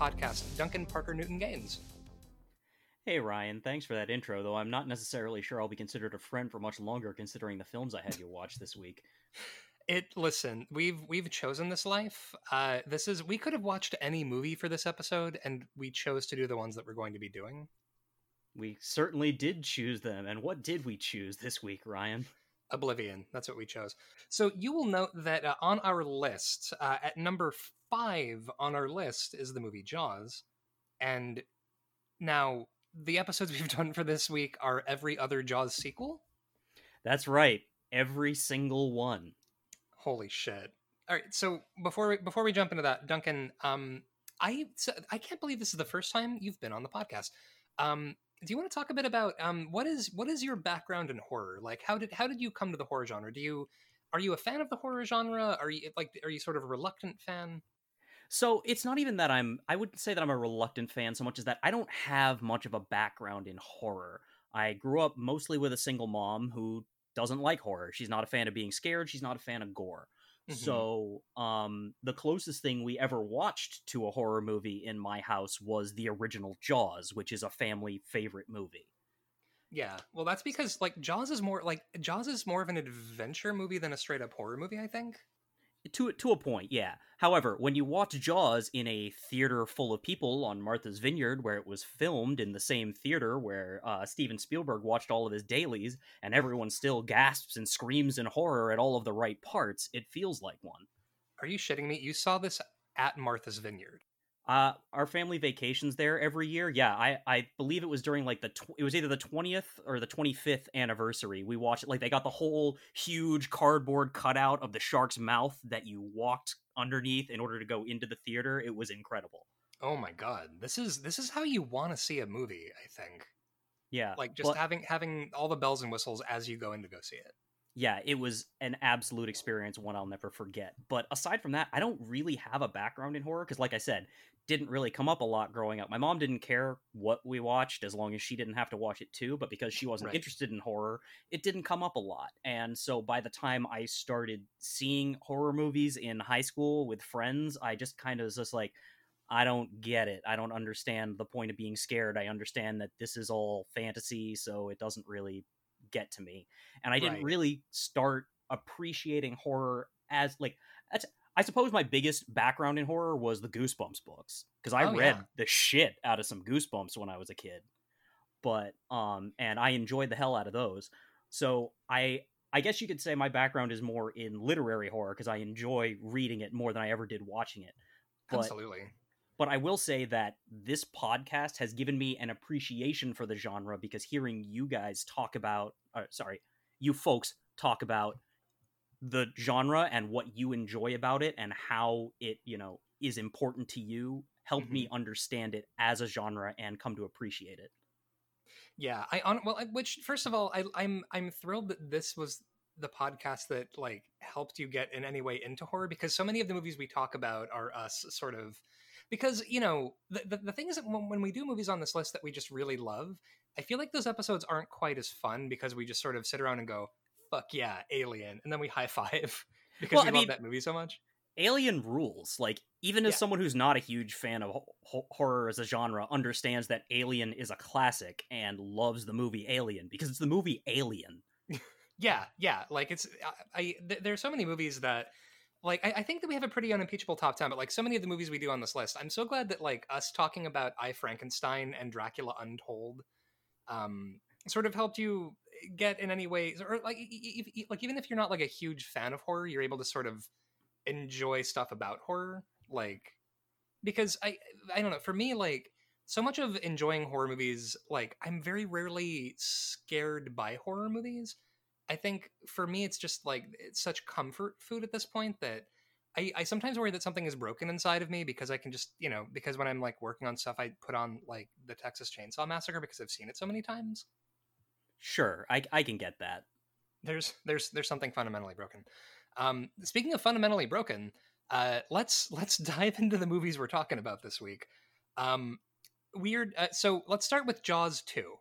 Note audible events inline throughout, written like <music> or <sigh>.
podcast, Duncan Parker Newton Gaines. Hey Ryan, thanks for that intro, though I'm not necessarily sure I'll be considered a friend for much longer considering the films I had you watch this week. It listen, we've we've chosen this life. Uh, this is we could have watched any movie for this episode, and we chose to do the ones that we're going to be doing. We certainly did choose them, and what did we choose this week, Ryan? Oblivion. That's what we chose. So you will note that uh, on our list, uh, at number five on our list is the movie Jaws, and now the episodes <laughs> we've done for this week are every other Jaws sequel. That's right, every single one. Holy shit! All right, so before we, before we jump into that, Duncan, um, I so I can't believe this is the first time you've been on the podcast. Um, do you want to talk a bit about um, what is what is your background in horror? Like, how did how did you come to the horror genre? Do you are you a fan of the horror genre? Are you like are you sort of a reluctant fan? So it's not even that I'm I wouldn't say that I'm a reluctant fan so much as that I don't have much of a background in horror. I grew up mostly with a single mom who doesn't like horror. She's not a fan of being scared, she's not a fan of gore. Mm-hmm. So, um, the closest thing we ever watched to a horror movie in my house was the original Jaws, which is a family favorite movie. Yeah, well, that's because like Jaws is more like Jaws is more of an adventure movie than a straight up horror movie. I think to to a point, yeah. However, when you watch Jaws in a theater full of people on Martha's Vineyard, where it was filmed in the same theater where uh, Steven Spielberg watched all of his dailies, and everyone still gasps and screams in horror at all of the right parts, it feels like one. Are you shitting me? You saw this at Martha's Vineyard? Uh, our family vacations there every year. Yeah, I, I believe it was during like the tw- it was either the twentieth or the twenty fifth anniversary. We watched it like they got the whole huge cardboard cutout of the shark's mouth that you walked underneath in order to go into the theater. It was incredible. Oh my god, this is this is how you want to see a movie. I think. Yeah, like just having having all the bells and whistles as you go in to go see it yeah, it was an absolute experience, one I'll never forget. But aside from that, I don't really have a background in horror because, like I said, didn't really come up a lot growing up. My mom didn't care what we watched as long as she didn't have to watch it too. But because she wasn't right. interested in horror, it didn't come up a lot. And so by the time I started seeing horror movies in high school with friends, I just kind of was just like, I don't get it. I don't understand the point of being scared. I understand that this is all fantasy, so it doesn't really get to me. And I didn't right. really start appreciating horror as like that's I suppose my biggest background in horror was the Goosebumps books because I oh, read yeah. the shit out of some Goosebumps when I was a kid. But um and I enjoyed the hell out of those. So I I guess you could say my background is more in literary horror because I enjoy reading it more than I ever did watching it. But Absolutely. But I will say that this podcast has given me an appreciation for the genre because hearing you guys talk about, uh, sorry, you folks talk about the genre and what you enjoy about it and how it, you know, is important to you helped mm-hmm. me understand it as a genre and come to appreciate it. Yeah, I on well, which first of all, I, I'm I'm thrilled that this was the podcast that like helped you get in any way into horror because so many of the movies we talk about are us sort of because you know the, the, the thing is that when, when we do movies on this list that we just really love i feel like those episodes aren't quite as fun because we just sort of sit around and go fuck yeah alien. And then we high five <laughs> because well, we I love mean, that movie so much. Alien rules. Like even as yeah. someone who's not a huge fan of ho- horror as a genre understands that alien is a classic and loves the movie alien because it's the movie alien. <laughs> Yeah yeah. Like it's i, I th- there are so many movies that like I, I, think that we have a pretty unimpeachable top 10 but like so many of the movies we do on this list i'm so glad that like us talking about i frankenstein and dracula untold um sort of helped you get in any way or like like even if you're not like a huge fan of horror you're able to sort of enjoy stuff about horror like because i i don't know for me like so much of enjoying horror movies like i'm very rarely scared by horror movies I think for me, it's just like it's such comfort food at this point that I, I sometimes worry that something is broken inside of me because I can just, you know, because when I'm like working on stuff, I put on like the Texas Chainsaw Massacre because I've seen it so many times. Sure, I, I can get that. There's there's there's something fundamentally broken. Um, speaking of fundamentally broken, uh, let's let's <laughs> dive into the movies we're talking about this week. Um, weird. Uh, so let's start with Jaws two.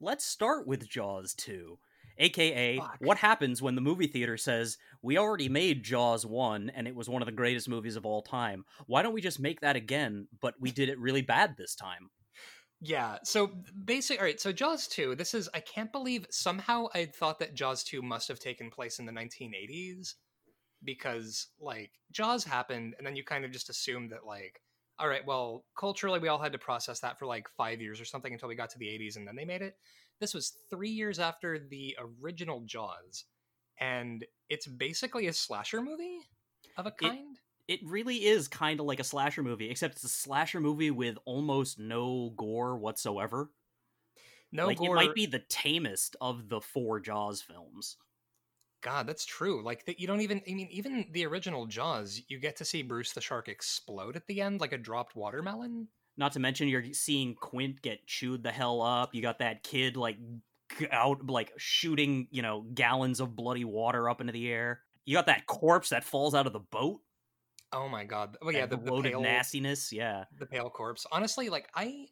Let's start with Jaws two AKA, Fuck. what happens when the movie theater says, We already made Jaws 1 and it was one of the greatest movies of all time. Why don't we just make that again, but we did it really bad this time? Yeah. So basically, all right. So Jaws 2, this is, I can't believe somehow I thought that Jaws 2 must have taken place in the 1980s because, like, Jaws happened and then you kind of just assumed that, like, all right, well, culturally, we all had to process that for like five years or something until we got to the 80s and then they made it. This was three years after the original Jaws. And it's basically a slasher movie of a kind. It really is kind of like a slasher movie, except it's a slasher movie with almost no gore whatsoever. no like gore. it might be the tamest of the four Jaws films. God, that's true. Like that, you don't even. I mean, even the original Jaws, you get to see Bruce the shark explode at the end like a dropped watermelon. Not to mention you're seeing Quint get chewed the hell up. You got that kid like out like shooting, you know, gallons of bloody water up into the air. You got that corpse that falls out of the boat. Oh my god. Oh yeah, the, the pale, nastiness. Yeah. the pale corpse. Honestly, like I,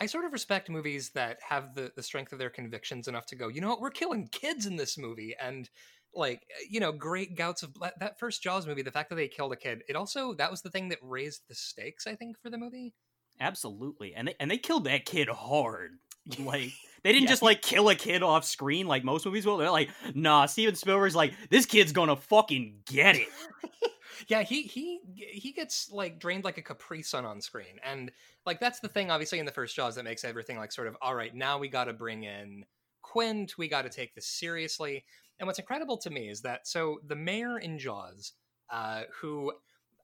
I sort of respect movies that have the the strength of their convictions enough to go. You know what? We're killing kids in this movie, and like eh, you know, great gouts of that- that first Jaws movie. The fact that they killed a kid, it also that was the thing that raised the stakes. I think for the movie. Absolutely. And they and they killed that kid hard. Like <laughs> they didn't Yeah, just like kill a kid off screen like most movies will. They're like, nah, Steven Spielberg's like, this kid's gonna fucking get it. <laughs> yeah he he he gets like drained like a capri sun on screen and like that's the thing obviously in the first jaws that makes everything like sort of all right now we got to bring in quint we got to take this seriously and what's incredible to me is that so the mayor in jaws uh who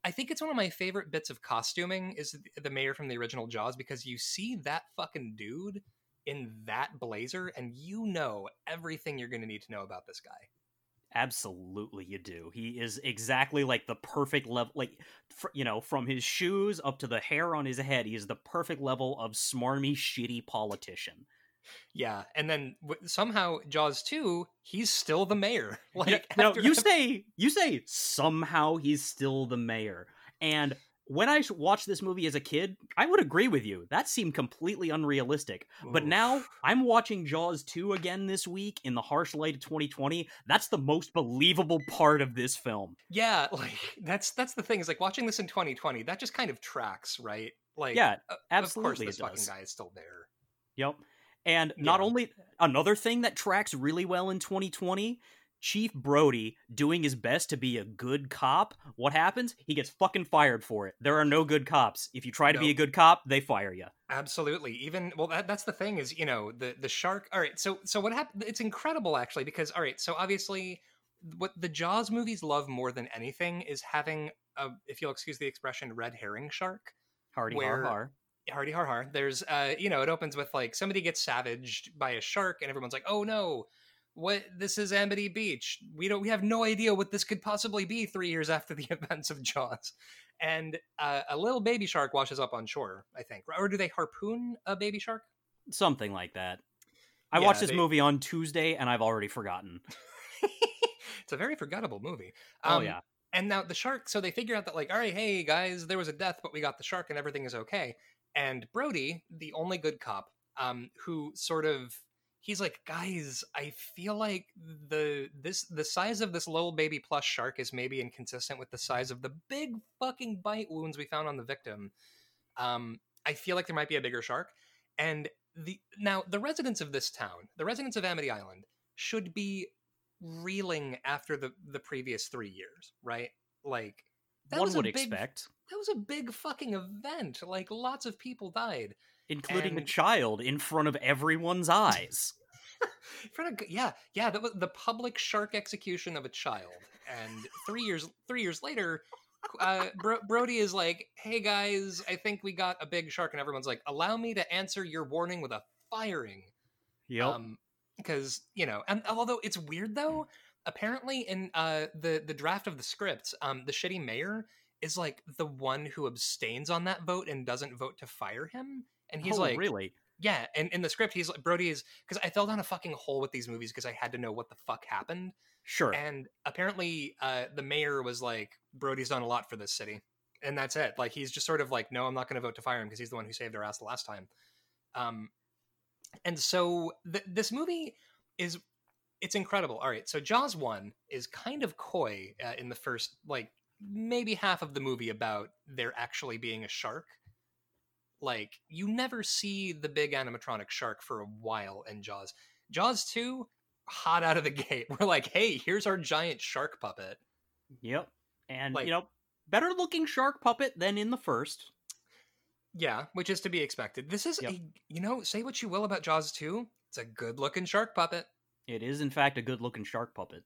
I think it's one of my favorite bits of costuming is the- the mayor from the original Jaws because you see that fucking dude in that blazer and you know everything you're going to need to know about this guy. Absolutely, you do. He is exactly like the perfect level, like fr- you know, from his shoes up to the hair on his head. He is the perfect level of smarmy, shitty politician. Yeah, and then w- somehow Jaws 2, he's still the mayor. <laughs> Like Yeah, no, after- you say you say somehow he's still the mayor. And when I watched this movie as a kid, I would agree with you. That seemed completely unrealistic. But now I'm watching Jaws 2 again this week in the harsh light of 2020. That's the most believable part of this film. yeah, <laughs> like that's that's the thing is like watching this in 2020, that just kind of tracks, right? Like Yeah, uh, of course absolutely this fucking guy is still there. Yep. And not Yeah. only another thing that tracks really well in 2020, Chief Brody doing his best to be a good cop. What happens? He gets fucking fired for it. There are no good cops. If you try to be a good cop, they fire you. Absolutely. Even well, that, that's the thing is, you know, the the shark. All right, so so what happened? It's incredible actually because all right, so obviously, what the Jaws movies love more than anything is having a, if you'll excuse the expression, red herring shark. Hardy Where- har har. Hardy har har. There's uh, you know, it opens with like somebody gets savaged by a shark, and everyone's like, oh no. What this is Amity Beach. We don't. We have no idea what this could possibly be. Three years after the <laughs> events of Jaws, and uh, a little baby shark washes up on shore. I think, or do they harpoon a baby shark? Something like that. I Yeah, watched this they- movie on Tuesday and I've already forgotten. <laughs> it's a very forgettable movie. oh Um, yeah. And now the shark, so they figure out that, like, all right, hey guys, there was a death, but we got the shark and everything is okay. And Brody, the only good cop, um, who sort of he's like, guys, I feel like the this the size of this little baby plush shark is maybe inconsistent with the size of the big fucking bite wounds we found on the victim. Um, I feel like there might be a bigger shark. And the now the residents of this town, the residents of Amity Island, should be reeling after the the previous three years, right? Like that One was a would big, expect, that was a big fucking event. Like lots of people died. Including a child in front of everyone's eyes. In <laughs> front of- yeah, yeah, that was the public shark execution of a child. And three years three years later, uh, Bro- Brody is like, "Hey guys, I think we got a big shark," and everyone's like, "Allow me to answer your warning with a firing." Yep. Um, because you know, and although it's weird though, apparently in uh the the draft of the script, um, the shitty mayor is like the one who abstains on that vote and doesn't vote to fire him, and he's oh, like, really? yeah, and in the script, he's like, Brody is because I fell down a fucking hole with these movies because I had to know what the fuck happened, Sure. and apparently, uh, the mayor was like, Brody's done a lot for this city, and that's it. Like he's just sort of like, no, I'm not going to vote to fire him because he's the one who saved our ass the last time. Um, and so th- this movie is it's incredible. All right, so Jaws one is kind of coy uh, in the first like maybe half of the movie about there actually being a shark. Like you never see the big animatronic shark for a while in Jaws. Jaws two, hot out of the <laughs> gate, we're like, hey, here's our giant shark puppet. Yep. And Like- you know, better looking shark puppet than in the first. Yeah, which is to be expected. This is Yep. a you know, say what you will about Jaws 2, it's a good looking shark puppet. It is in fact a good looking shark puppet.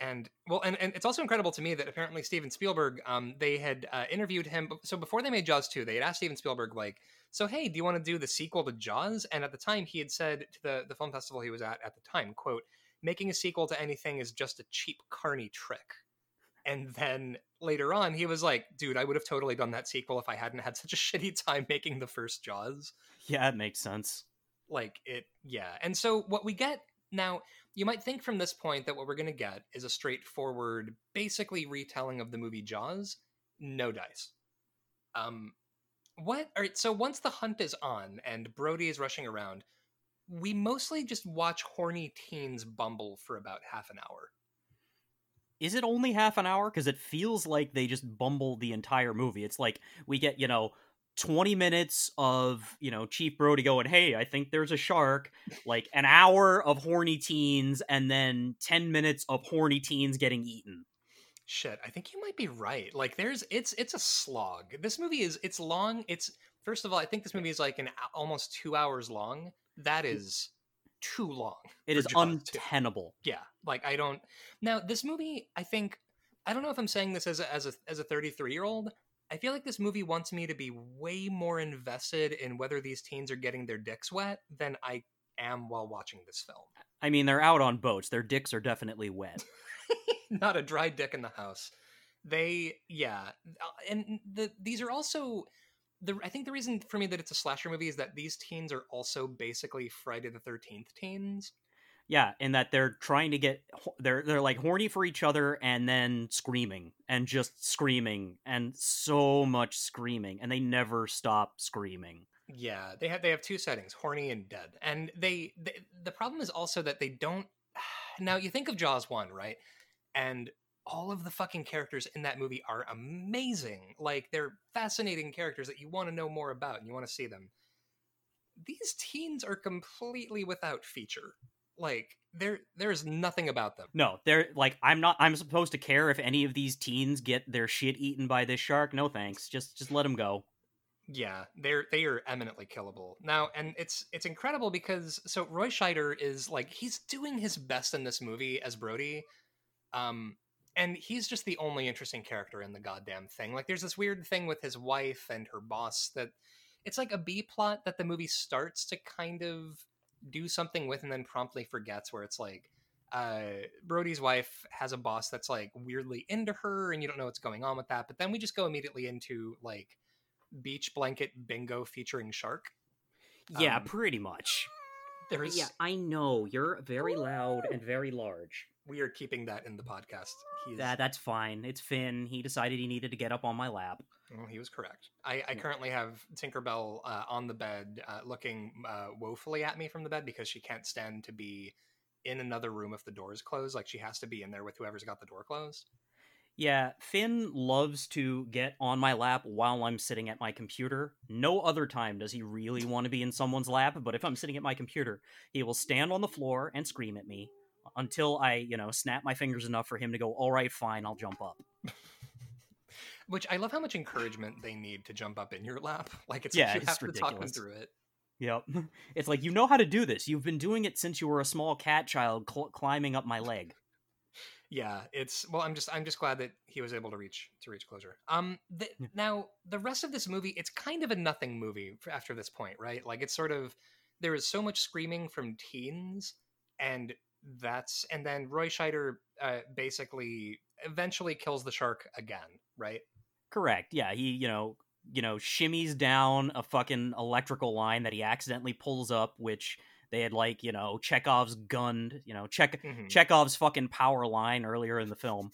And well, and, and it's also incredible to me that apparently Steven Spielberg, um, they had uh, interviewed him. So before they made Jaws 2, they had asked Steven Spielberg, like, so hey, do you want to do the sequel to Jaws? And at the time, he had said to the, the film festival he was at at the time, quote, making a sequel to anything is just a cheap carny trick. And then later on, he was like, dude, I would have totally done that sequel if I hadn't had such a <laughs> shitty time making the first Jaws. Yeah, it makes sense. like it yeah and so what we get now you might think from this point that what we're going to get is a straightforward basically retelling of the movie jaws no dice um what all right so once the hunt is on and brody is rushing around we mostly just watch horny teens bumble for about half an hour Is it only half an hour? Because it feels like they just bumble the entire movie. It's like we get, you know, 20 minutes of, you know, Chief Brody going, hey, I think there's a shark, like an hour of horny teens, and then 10 minutes of horny teens getting eaten. shit i think you might be right like there's it's it's a slog this movie is it's long it's first of all i think this movie is like an uh, almost two hours long that hmm. is too long it is For is Jaws, too. untenable. yeah like i don't now this movie i think i don't know if i'm saying this as a as a as a 33 year old i feel like this movie wants me to be way more invested in whether these teens are getting their dicks wet than i am while watching this film I mean, they're out on boats. Their dicks are definitely wet. <laughs> not a dry dick in the house they yeah uh, and the these are also the i think the reason for me that it's a slasher movie is that these teens are also basically friday the 13th teens Yeah, in that they're trying to get they're they're like horny for each other and then screaming and just screaming and so much screaming and they never stop screaming. Yeah, they have they have two settings, horny and dead. And they, they the problem is also that they don't <sighs> now you think of Jaws 1, right? And all of the fucking characters in that movie are amazing. Like they're fascinating characters that you want to know more about and you want to see them. These teens are completely without feature. Like there there's nothing about them. No, they're like I'm not I'm supposed to care if any of these teens get their shit eaten by this shark. No thanks. Just just let them go. Yeah, they're they are eminently killable now, and it's it's incredible because so Roy Scheider is like he's doing his best in this movie as Brody, um, and he's just the only interesting character in the goddamn thing. Like, there's this weird thing with his wife and her boss that it's like a B plot that the movie starts to kind of do something with, and then promptly forgets. Where it's like, uh, Brody's wife has a boss that's like weirdly into her, and you don't know what's going on with that. But then we just go immediately into like beach blanket bingo featuring shark. Yeah, Um, pretty much. There's Yeah, I know. You're very loud and very large. We are keeping that in the podcast. He's, That that's fine. It's Finn. He decided he needed to get up on my lap. well, he was correct. I, I currently have Tinkerbell uh, on the bed, uh, looking uh, woefully at me from the bed because she can't stand to be in another room if the door is closed. Like she has to be in there with whoever's got the door closed. Yeah, Finn loves to get on my lap while I'm sitting at my computer. No other time does he really want to be in someone's lap, but if I'm sitting at my computer, he will stand on the floor and scream at me until I, you know, snap my fingers enough for him to go, "All right, fine, I'll jump up." <laughs> Which I love how much encouragement they need to jump up in your lap. <laughs> Like it's Yeah, you it's have to talk them ridiculous. through it. Yep. <laughs> It's like you know how to do this. You've been doing it since you were a small cat child cl- climbing up my leg. yeah it's well i'm just i'm just glad that he was able to reach to reach closure um the, Yeah. now the rest of this movie it's kind of a nothing movie after this point right like it's sort of there is so much screaming from teens and that's and then roy scheider uh, basically eventually kills the shark again right Correct. Yeah, he, you know, you know, shimmies down a fucking electrical line that he accidentally pulls up, which they had like, you know, Chekhov's gunned, you know, Check Mhm. Chekhov's fucking power line earlier in the film.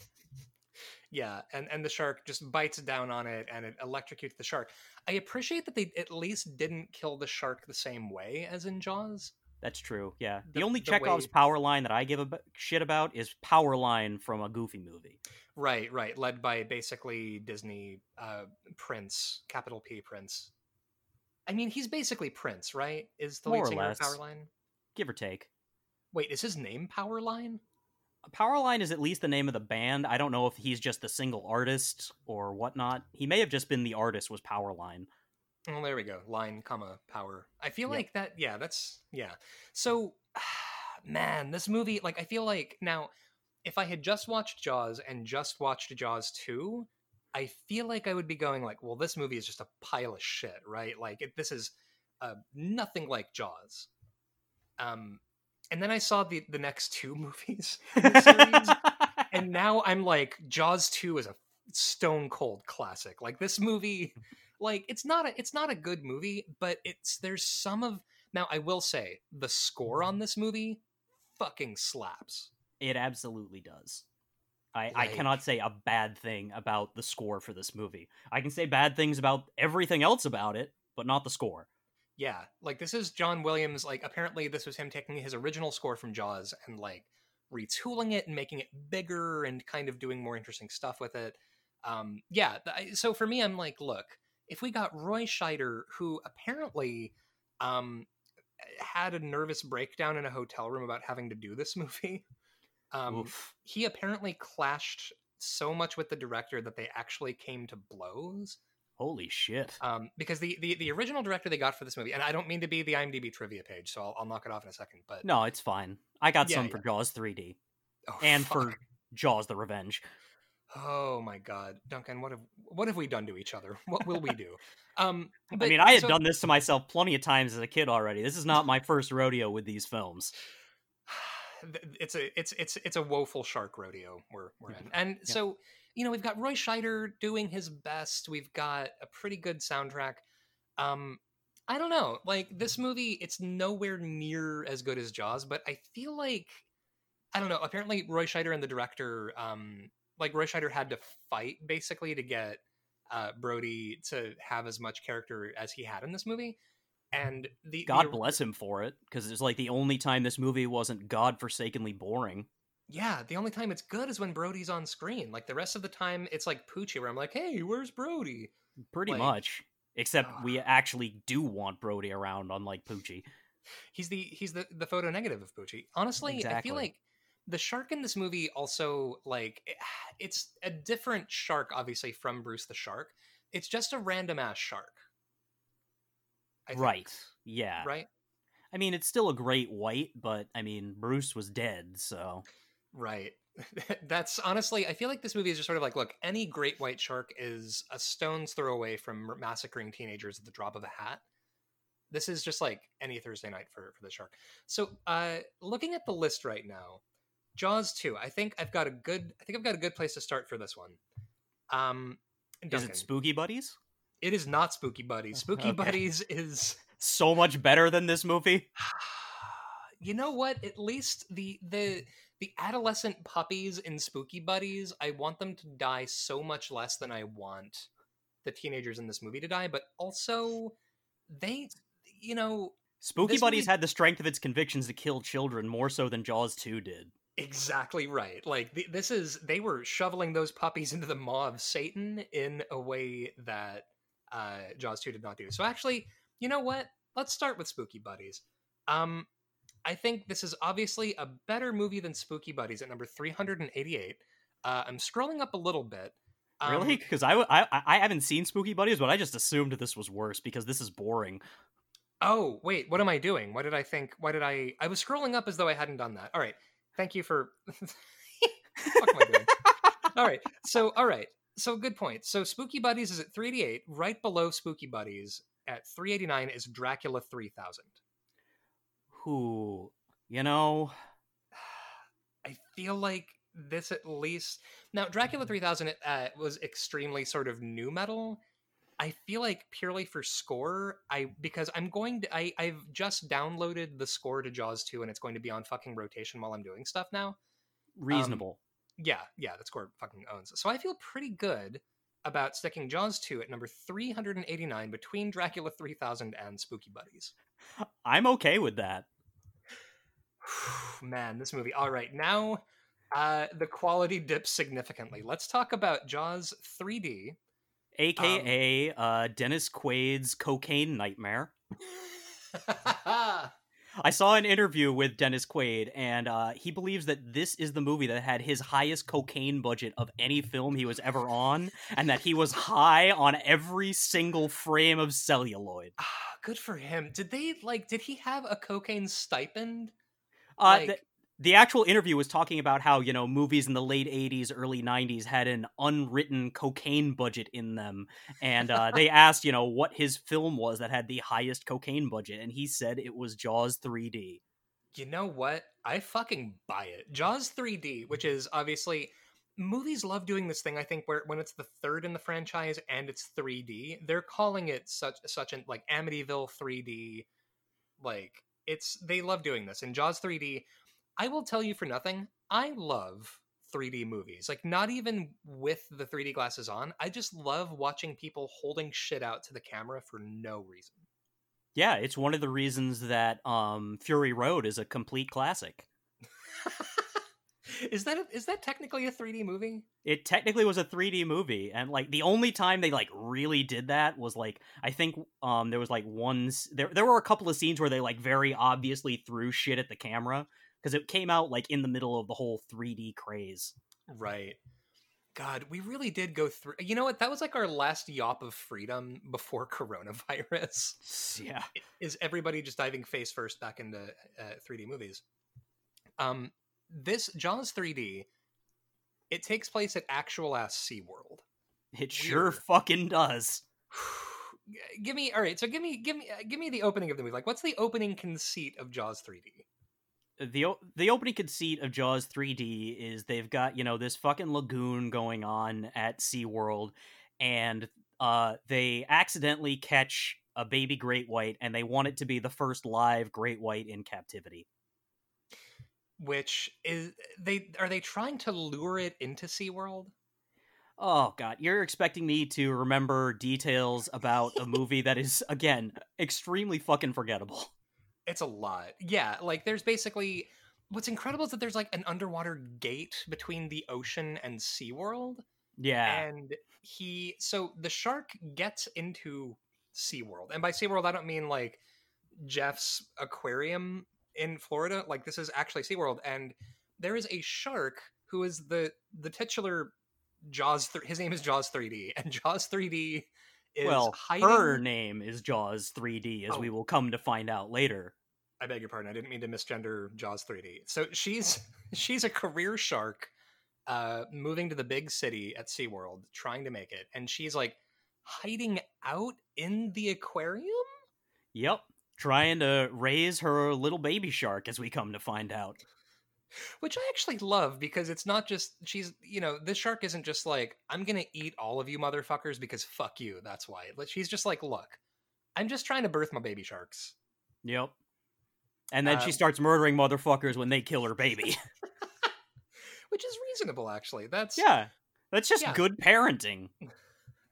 yeah and and the shark just bites down on it and it electrocutes the shark i appreciate that they at least didn't kill the shark the same way as in jaws That's true. Yeah. The, The- only the Chekhov's way- power line that I give a shit about is power line from a Goofy movie. Right, right. Led by basically Disney uh, Prince, capital P Prince. I mean, he's basically Prince, right? Is the More lead singer of less. Powerline? Give or take. Wait, is his name Powerline? Powerline is at least the name of the band. I don't know if he's just the single artist or whatnot. He may have just been the artist was Powerline. Oh, there we go. Line, comma, power. I feel Yep. like that. Yeah, that's yeah. So, <sighs> man, this movie. Like, I feel like now, if I had just watched Jaws and just watched Jaws two, I feel like I would be going like, well, this movie is just a pile of shit, right? Like, it, this is uh, nothing like Jaws. Um, and then I saw the the next two <laughs> movies in the series, <laughs> and now I'm like, Jaws two is a stone cold classic. Like this movie, <laughs> like it's not a it's not a good movie, but it's there's some of now I will say the score on this movie fucking slaps. It absolutely does. I, I cannot say a bad thing about the score for this movie. I can say bad things about everything else about it, but not the score. Yeah, like this is John Williams. Like apparently this was him taking his original score from Jaws and like retooling it and making it bigger and kind of doing more interesting stuff with it. Um, yeah, I- so for me, I'm like, look, if we got Roy Scheider, who apparently um, had a nervous breakdown in a hotel room about having to do this <laughs> movie, um, he apparently clashed so much with the director that they actually came to blows Holy shit. um, because the, the the original director they got for this movie, and I don't mean to be the IMDb trivia page, so I'll, I'll knock it off in a second. But No, it's fine. I got Yeah, some yeah. for Jaws 3D oh, and fuck. for Jaws the Revenge. Oh my god, Duncan, what have what have we done to each other? What will we do? Um, <laughs> I mean, I had so- done this to myself plenty of times as a kid already. This is not my first rodeo with these films. <sighs> it's a it's it's it's a woeful shark rodeo we're we're in, and Yeah. so you know we've got Roy Scheider doing his best. We've got a pretty good soundtrack. Um, I don't know, like this movie, it's nowhere near as good as Jaws, but I feel like I don't know. Apparently, Roy Scheider and the director, um, like Roy Scheider had to fight basically to get uh, Brody to have as much character as he had in this movie. And the God the, bless him for it, because it's like the only time this movie wasn't godforsakenly boring. Yeah, the only time it's good is when Brody's on screen. Like the rest of the time, it's like Poochie, where I'm like, "Hey, where's Brody?" Pretty Like- much. Except we actually do want Brody around, unlike Poochie. He's the he's the the photo negative of Poochie. Honestly, I feel like the shark in this movie also like <sighs> it's a different shark, obviously from Bruce the Shark. It's just a random ass shark. Right. Yeah. Right. I mean, it's still a great white, but I mean, Bruce was dead, so. Right. <laughs> That's honestly, I feel like this movie is just sort of like, look, any great white shark is a stone's throw away from massacring teenagers at the drop of a hat. This is just like any Thursday night for for the shark. So, uh, looking at the list right now, Jaws two. I think I've got a good. I think I've got a good place to start for this one. Um, Is it Spooky Buddies? it is not Spooky Buddies. <laughs> Spooky Okay. Buddies is So much better than this movie? <sighs> you know what at least the the the adolescent puppies in spooky buddies i want them to die so much less than i want the teenagers in this movie to die but also they you know Spooky Buddies movie- had the strength of its convictions to kill children more so than Jaws 2 did. Exactly right. Like th- this is they were shoveling those puppies into the maw of satan in a way that uh jaws 2 did not do. So actually you know what? Let's start with spooky buddies. Um i think this is obviously a better movie than spooky buddies at number 388 uh i'm scrolling up a little bit. Um, really? Because I, w- I, I haven't seen Spooky Buddies, but I just assumed this was worse because this is boring. oh wait what am i doing? What did i think? Why did i i was scrolling up as though i hadn't done that. All right thank you for what am i doing all right so all right so good point. So spooky buddies is at 388 right below spooky buddies at 389 is dracula 3000 Who, you know, <sighs> i feel like this at least now dracula 3000 uh, was extremely sort of nu metal i feel like purely for score i because i'm going to I, i've just downloaded the score to jaws 2 and it's going to be on fucking rotation while i'm doing stuff now reasonable. Yeah, yeah, that score fucking owns. So I feel pretty good about sticking Jaws 2 at number 389 between Dracula 3000 and Spooky Buddies. I'm okay with that. <sighs> Man, this movie. All right, now uh, the quality dips significantly. Let's talk about Jaws 3D, aka um, uh, Dennis Quaid's cocaine nightmare. <laughs> I saw an interview with Dennis Quaid, and uh, he believes that this is the movie that had his highest cocaine budget of any film he was ever on, and that he was high on every single frame of celluloid. Ah, good for him. Did they like? Did he have a cocaine stipend? Uh, like... the actual interview was talking about how you know movies in the late 80s early 90s had an unwritten cocaine budget in them. And uh, they <laughs> asked you know what his film was that had the highest cocaine budget and he said it was jaws 3d you know what? I fucking buy it. Jaws 3d which is obviously movies love doing this thing i think where when it's the third in the franchise and it's 3d they're calling it such such an like amityville 3d like it's they love doing this. In jaws 3d I will tell you for nothing, I love 3D movies. Like not even with the 3D glasses on. I just love watching people holding shit out to the camera for no reason. Yeah, it's one of the reasons that um Fury Road is a complete classic. <laughs> is that a, is that technically a 3D movie? It technically was a 3D movie, and like the only time they like really did that was like I think um there was like one there there were a couple of scenes where they like very obviously threw shit at the camera, because it came out like in the middle of the whole 3D craze. Right. God, we really did go through. You know what? That was like our last yop of freedom before <laughs> coronavirus. Yeah. Is everybody just diving face first back into uh, 3D movies? Um, this Jaws 3D, it takes place at actual ass SeaWorld. It Weird. sure fucking does. <sighs> give me all right. So give me give me uh, give me the opening of the movie. Like, what's the opening conceit of Jaws 3D? The the opening conceit of Jaws 3D is they've got you know this fucking lagoon going on at SeaWorld and uh they accidentally catch a baby great white and they want it to be the first live great white in captivity. Which is they are they trying to lure it into SeaWorld? Oh god, you're expecting me to remember details about a movie that is again extremely fucking forgettable. It's a lot. Yeah, like there's basically what's incredible is that there's like an underwater gate between the ocean and SeaWorld. Yeah. And he so the shark gets into SeaWorld. And by SeaWorld I don't mean like Jeff's aquarium in Florida. Like this is actually SeaWorld and there is a shark who is the the titular Jaws th- his name is Jaws 3D and Jaws 3D is well, hiding... her name is Jaws 3D, as oh. we will come to find out later. I beg your pardon. I didn't mean to misgender Jaws 3D. So she's <laughs> <laughs> she's a career shark, uh, moving to the big city at SeaWorld, trying to make it, and she's like hiding out in the aquarium. Yep, trying to raise her little baby shark, as we come to find out which I actually love because it's not just she's you know this shark isn't just like I'm gonna eat all of you motherfuckers because fuck you that's why she's just like look I'm just trying to birth my baby sharks. Yep. And then um, she starts murdering motherfuckers when they kill her baby. <laughs> Which is reasonable actually that's yeah. That's just yeah. good parenting.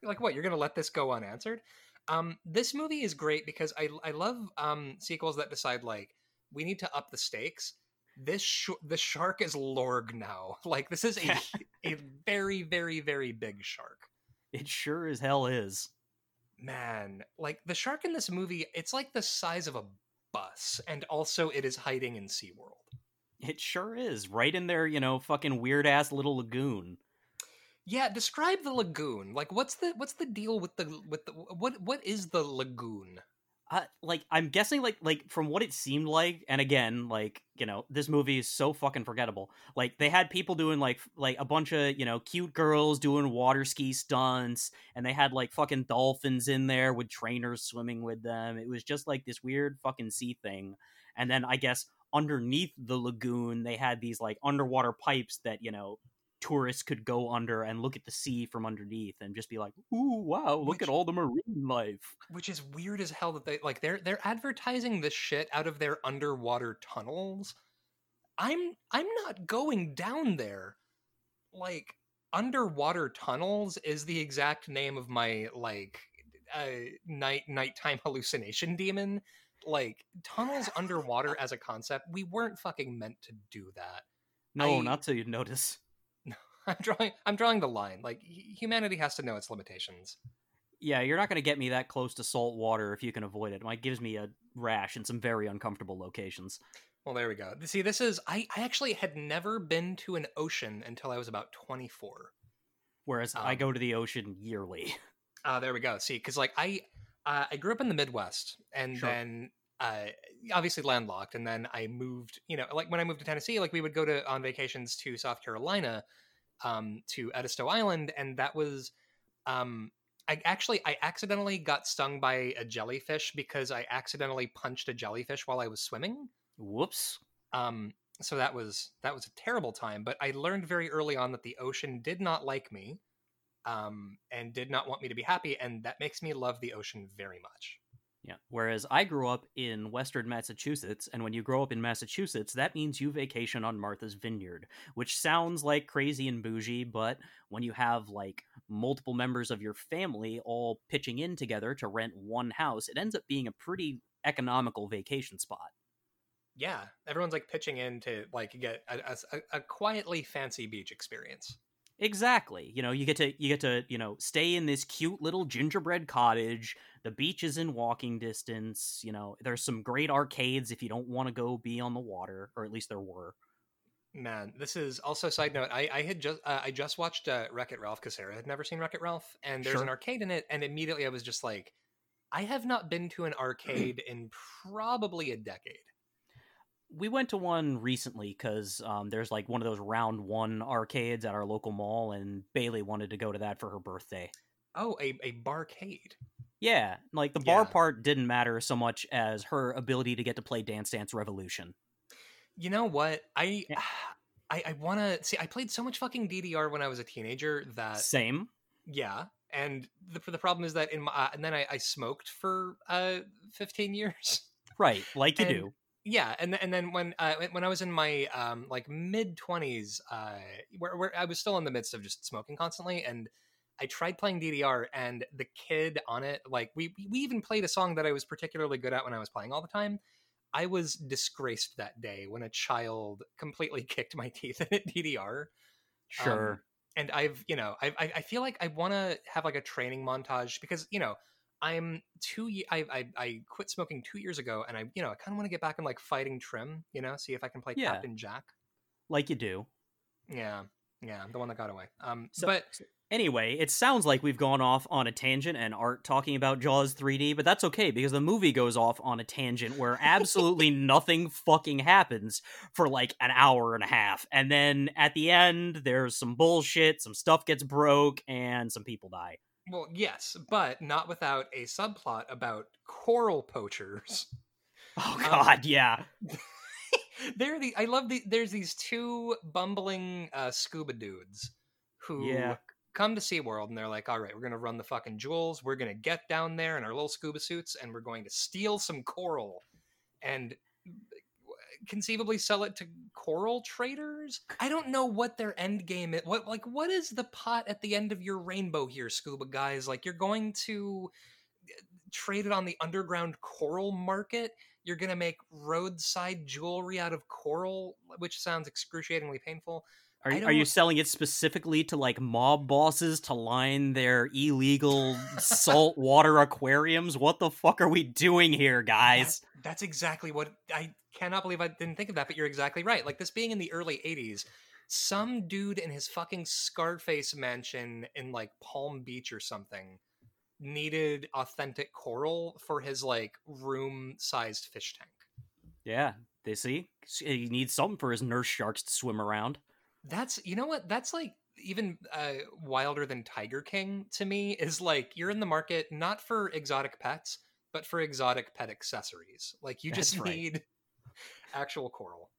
Like what you're gonna let this go unanswered? Um this movie is great because I I love um sequels that decide like we need to up the stakes this sh- the shark is Lorg now. <laughs> Like this is a <laughs> a very very very big shark. It sure as hell is. Man, like the shark in this movie, it's like the size of a bus, and also it is hiding in SeaWorld. It sure is, right in there, you know, fucking weird ass little lagoon. Yeah, describe the lagoon. Like, what's the what's the deal with the with the what what is the lagoon? Like I'm guessing like like from what it seemed like, and again, like you know, this movie is so fucking forgettable. Like they had people doing like like a bunch of you know cute girls doing water ski stunts, and they had like fucking dolphins in there with trainers swimming with them. It was just like this weird fucking sea thing. And then I guess underneath the lagoon, they had these like underwater pipes that you know tourists could go under and look at the sea from underneath and just be like, "Ooh, wow, look which, at all the marine life." Which is weird as hell that they like they're they're advertising the shit out of their underwater tunnels. I'm I'm not going down there. Like underwater tunnels is the exact name of my like uh, night nighttime <laughs> hallucination demon. like tunnels underwater <laughs> as a concept, we weren't fucking meant to do that. No, I- not till you notice. <laughs> I'm drawing I'm drawing the line. Like humanity has to know its limitations. Yeah, you're not going to get me that close to salt water if you can avoid it. It might gives me a rash in some very uncomfortable locations. Well, there we go. See, this is I I actually had never been to an ocean until I was about 24. Whereas I Um, go to the ocean yearly. Uh, <laughs> there we go. See, because like I, uh, I grew up in the Midwest, and Sure. then uh, obviously landlocked, and then I moved. You know, like when I moved to Tennessee, like we would go to on vacations to South Carolina, um, to Edisto Island, and that was, um, I actually I accidentally got stung by a jellyfish because I accidentally punched a jellyfish while I was swimming. Whoops. Um, so that was that was a terrible time. But I learned very early on that the ocean did not like me, um, and did not want me to be happy, and that makes me love the ocean very much. Yeah. Whereas I grew up in western Massachusetts, and when you grow up in Massachusetts, that means you vacation on Martha's Vineyard, which sounds like crazy and bougie, but when you have like multiple members of your family all pitching in together to rent one house, it ends up being a pretty economical vacation spot. Yeah, everyone's like pitching in to like get a, a, a quietly fancy beach experience. Exactly. You know, you get to you get to, you know, stay in this cute little gingerbread cottage. The beach is in walking distance, you know, there's some great arcades if you don't want to go be on the water, or at least there were. Man, this is also side note. I, I had just uh, I just watched uh, Wreck It Ralph because Sarah had never seen Wreck It Ralph, and there's an arcade in it, and immediately I was just like, I have not been to an <clears throat> arcade in probably a decade. We went to one recently because um, there's like one of those round one arcades at our local mall, and Bailey wanted to go to that for her birthday. Oh, a a barcade. Yeah, like the bar Yeah. part didn't matter so much as her ability to get to play Dance Dance Revolution. You know what? I Yeah. <sighs> I, I want to see. I played so much fucking DDR when I was a teenager that Same. yeah. And the the problem is that in my uh, and then I, I smoked for uh 15 years. Right, like you <laughs> And- do. Yeah and and then when uh, when- I was in my um like mid 20s uh where, where I was still in the midst of just smoking constantly and I tried playing DDR and the kid on it like we we even played a song that I was particularly good at when I was playing all the time I was disgraced that day when a child completely <laughs> kicked my teeth in at DDR Sure. and I've you know I I, I feel like I want to have like a training montage because you know I'm two I, I I quit smoking two years ago and I you know I kind of want to get back in like fighting trim you know see if I can play Yeah. Captain Jack like you do. yeah yeah the one that got away um So, but anyway, it sounds like we've gone off on a tangent and Art talking about Jaws 3D, but that's okay because the movie goes off on a tangent where <laughs> absolutely nothing fucking happens for like an hour and a half. And then at the end, there's some bullshit, some stuff gets broke, and some people die. Well yes but not without a subplot about coral poachers Oh, Um, God, yeah. <laughs> they're the I love the there's these two bumbling uh, scuba dudes who Yeah. come to SeaWorld and they're like, all right, we're gonna run the fucking jewels, we're gonna get down there in our little scuba suits and we're going to steal some coral and conceivably sell it to coral traders. I don't know what their end game is. What like what is the pot at the end of your rainbow here, scuba guys? Like you're going to uh, trade it on the underground coral market you're going to make roadside jewelry out of coral which sounds excruciatingly painful Are, you- are you selling it specifically to like mob bosses to line their illegal saltwater aquariums? What the fuck are we doing here, guys? That- that's exactly what i cannot believe i didn't think of that but you're exactly right like this being in the early 80s some dude in his fucking scarface mansion in like palm beach or something needed authentic coral for his like room sized fish tank Yeah, they see he needs something for his nurse sharks to swim around. That's you know what? That's like even uh, wilder than Tiger King to me. Is like you're in the market not for exotic pets, but for exotic pet accessories. Like you just That's <laughs> right. need actual coral.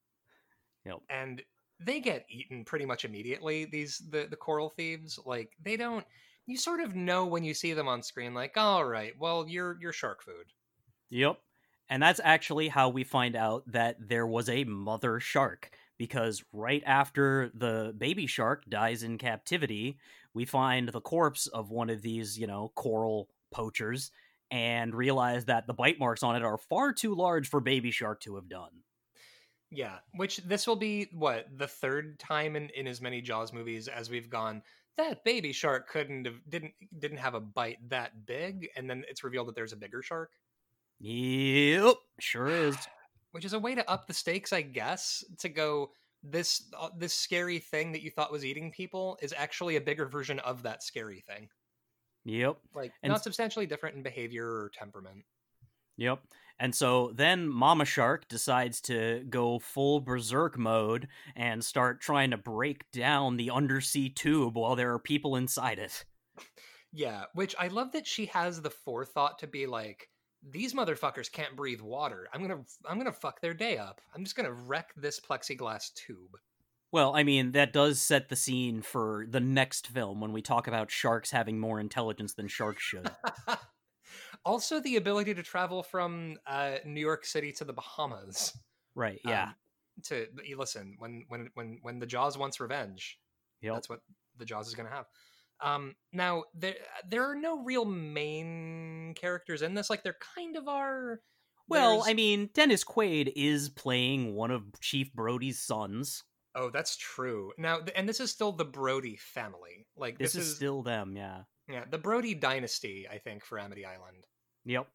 Yep. And they get eaten pretty much immediately. These the the coral thieves like they don't. You sort of know when you see them on screen. Like, all right, well, you're you're shark food. Yep. And that's actually how we find out that there was a mother shark. Because right after the baby shark dies in captivity, we find the corpse of one of these, you know, coral poachers. and realize that the bite marks on it are far too large for Baby Shark to have done. Yeah, which this will be what the third time in, in as many Jaws movies as we've gone. That baby shark couldn't have didn't didn't have a bite that big, and then it's revealed that there's a bigger shark. Yep, sure is. <sighs> Which is a way to up the stakes, I guess. To go this uh, this scary thing that you thought was eating people is actually a bigger version of that scary thing. Yep. Like And- not substantially different in behavior or temperament. Yep. And so then Mama Shark decides to go full berserk mode and start trying to break down the undersea tube while there are people inside it. Yeah, which I love that she has the forethought to be like, these motherfuckers can't breathe water. I'm gonna I'm gonna fuck their day up. I'm just gonna wreck this plexiglass tube. Well, I mean, that does set the scene for the next film when we talk about sharks having more intelligence than sharks should. <laughs> also, the ability to travel from uh, New York City to the Bahamas. right, yeah. Um, to listen when when when when the Jaws wants revenge, yep. that's what the Jaws is going to have. Um, now there there are no real main characters in this. Like there kind of are. Well, I mean, Dennis Quaid is playing one of Chief Brody's sons. Oh, that's true. Now, th- and this is still the Brody family. Like This, this, is, still them, yeah. yeah, the Brody dynasty. I think for Amity Island. Yep.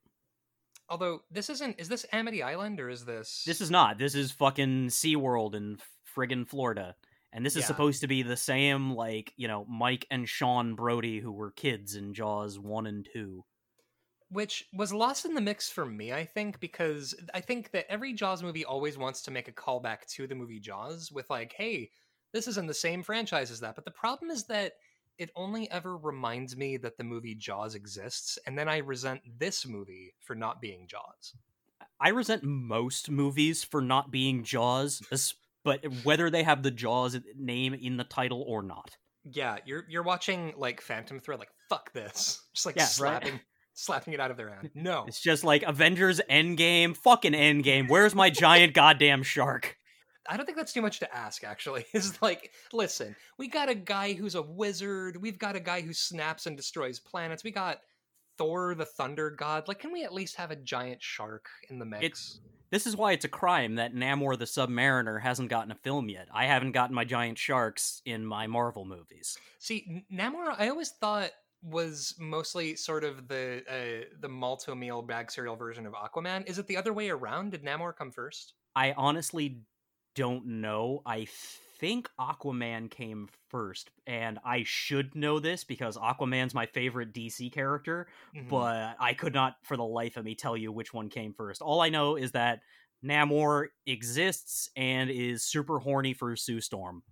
Although this isn't. Is this Amity Island or is this? This is not. This is fucking SeaWorld in friggin' Florida. And this is Yeah. supposed to be the same, like, you know, Mike and Sean Brody who were kids in Jaws 1 and 2. which was lost in the mix for me. I think because I think that every Jaws movie always wants to make a callback to the movie Jaws with like, hey, this is in the same franchise as that. But the problem is that it only ever reminds me that the movie Jaws exists, and then I resent this movie for not being Jaws. I resent most movies for not being Jaws, but whether they have the Jaws name in the title or not. Yeah, you're you're watching like Phantom Thread, like fuck this, <laughs> just like Yeah, right. slapping slapping it out of their hand. No, It's just like Avengers Endgame, fucking Endgame. Where's my giant goddamn shark? I don't think that's too much to ask, actually. <laughs> Is like, listen, we got a guy who's a wizard. We've got a guy who snaps and destroys planets. We got Thor, the thunder god. Like, can we at least have a giant shark in the mix? It's- This is why it's a crime that Namor the Submariner hasn't gotten a film yet. I haven't gotten my giant sharks in my Marvel movies. See, Namor, I always thought was mostly sort of the uh, the Malt-O-Meal bag cereal version of Aquaman. Is it the other way around? Did Namor come first? I honestly don't know. I think Aquaman came first, and I should know this because Aquaman's my favorite DC character, Mhm. but I could not for the life of me tell you which one came first. All I know is that Namor exists and is super horny for Sue Storm.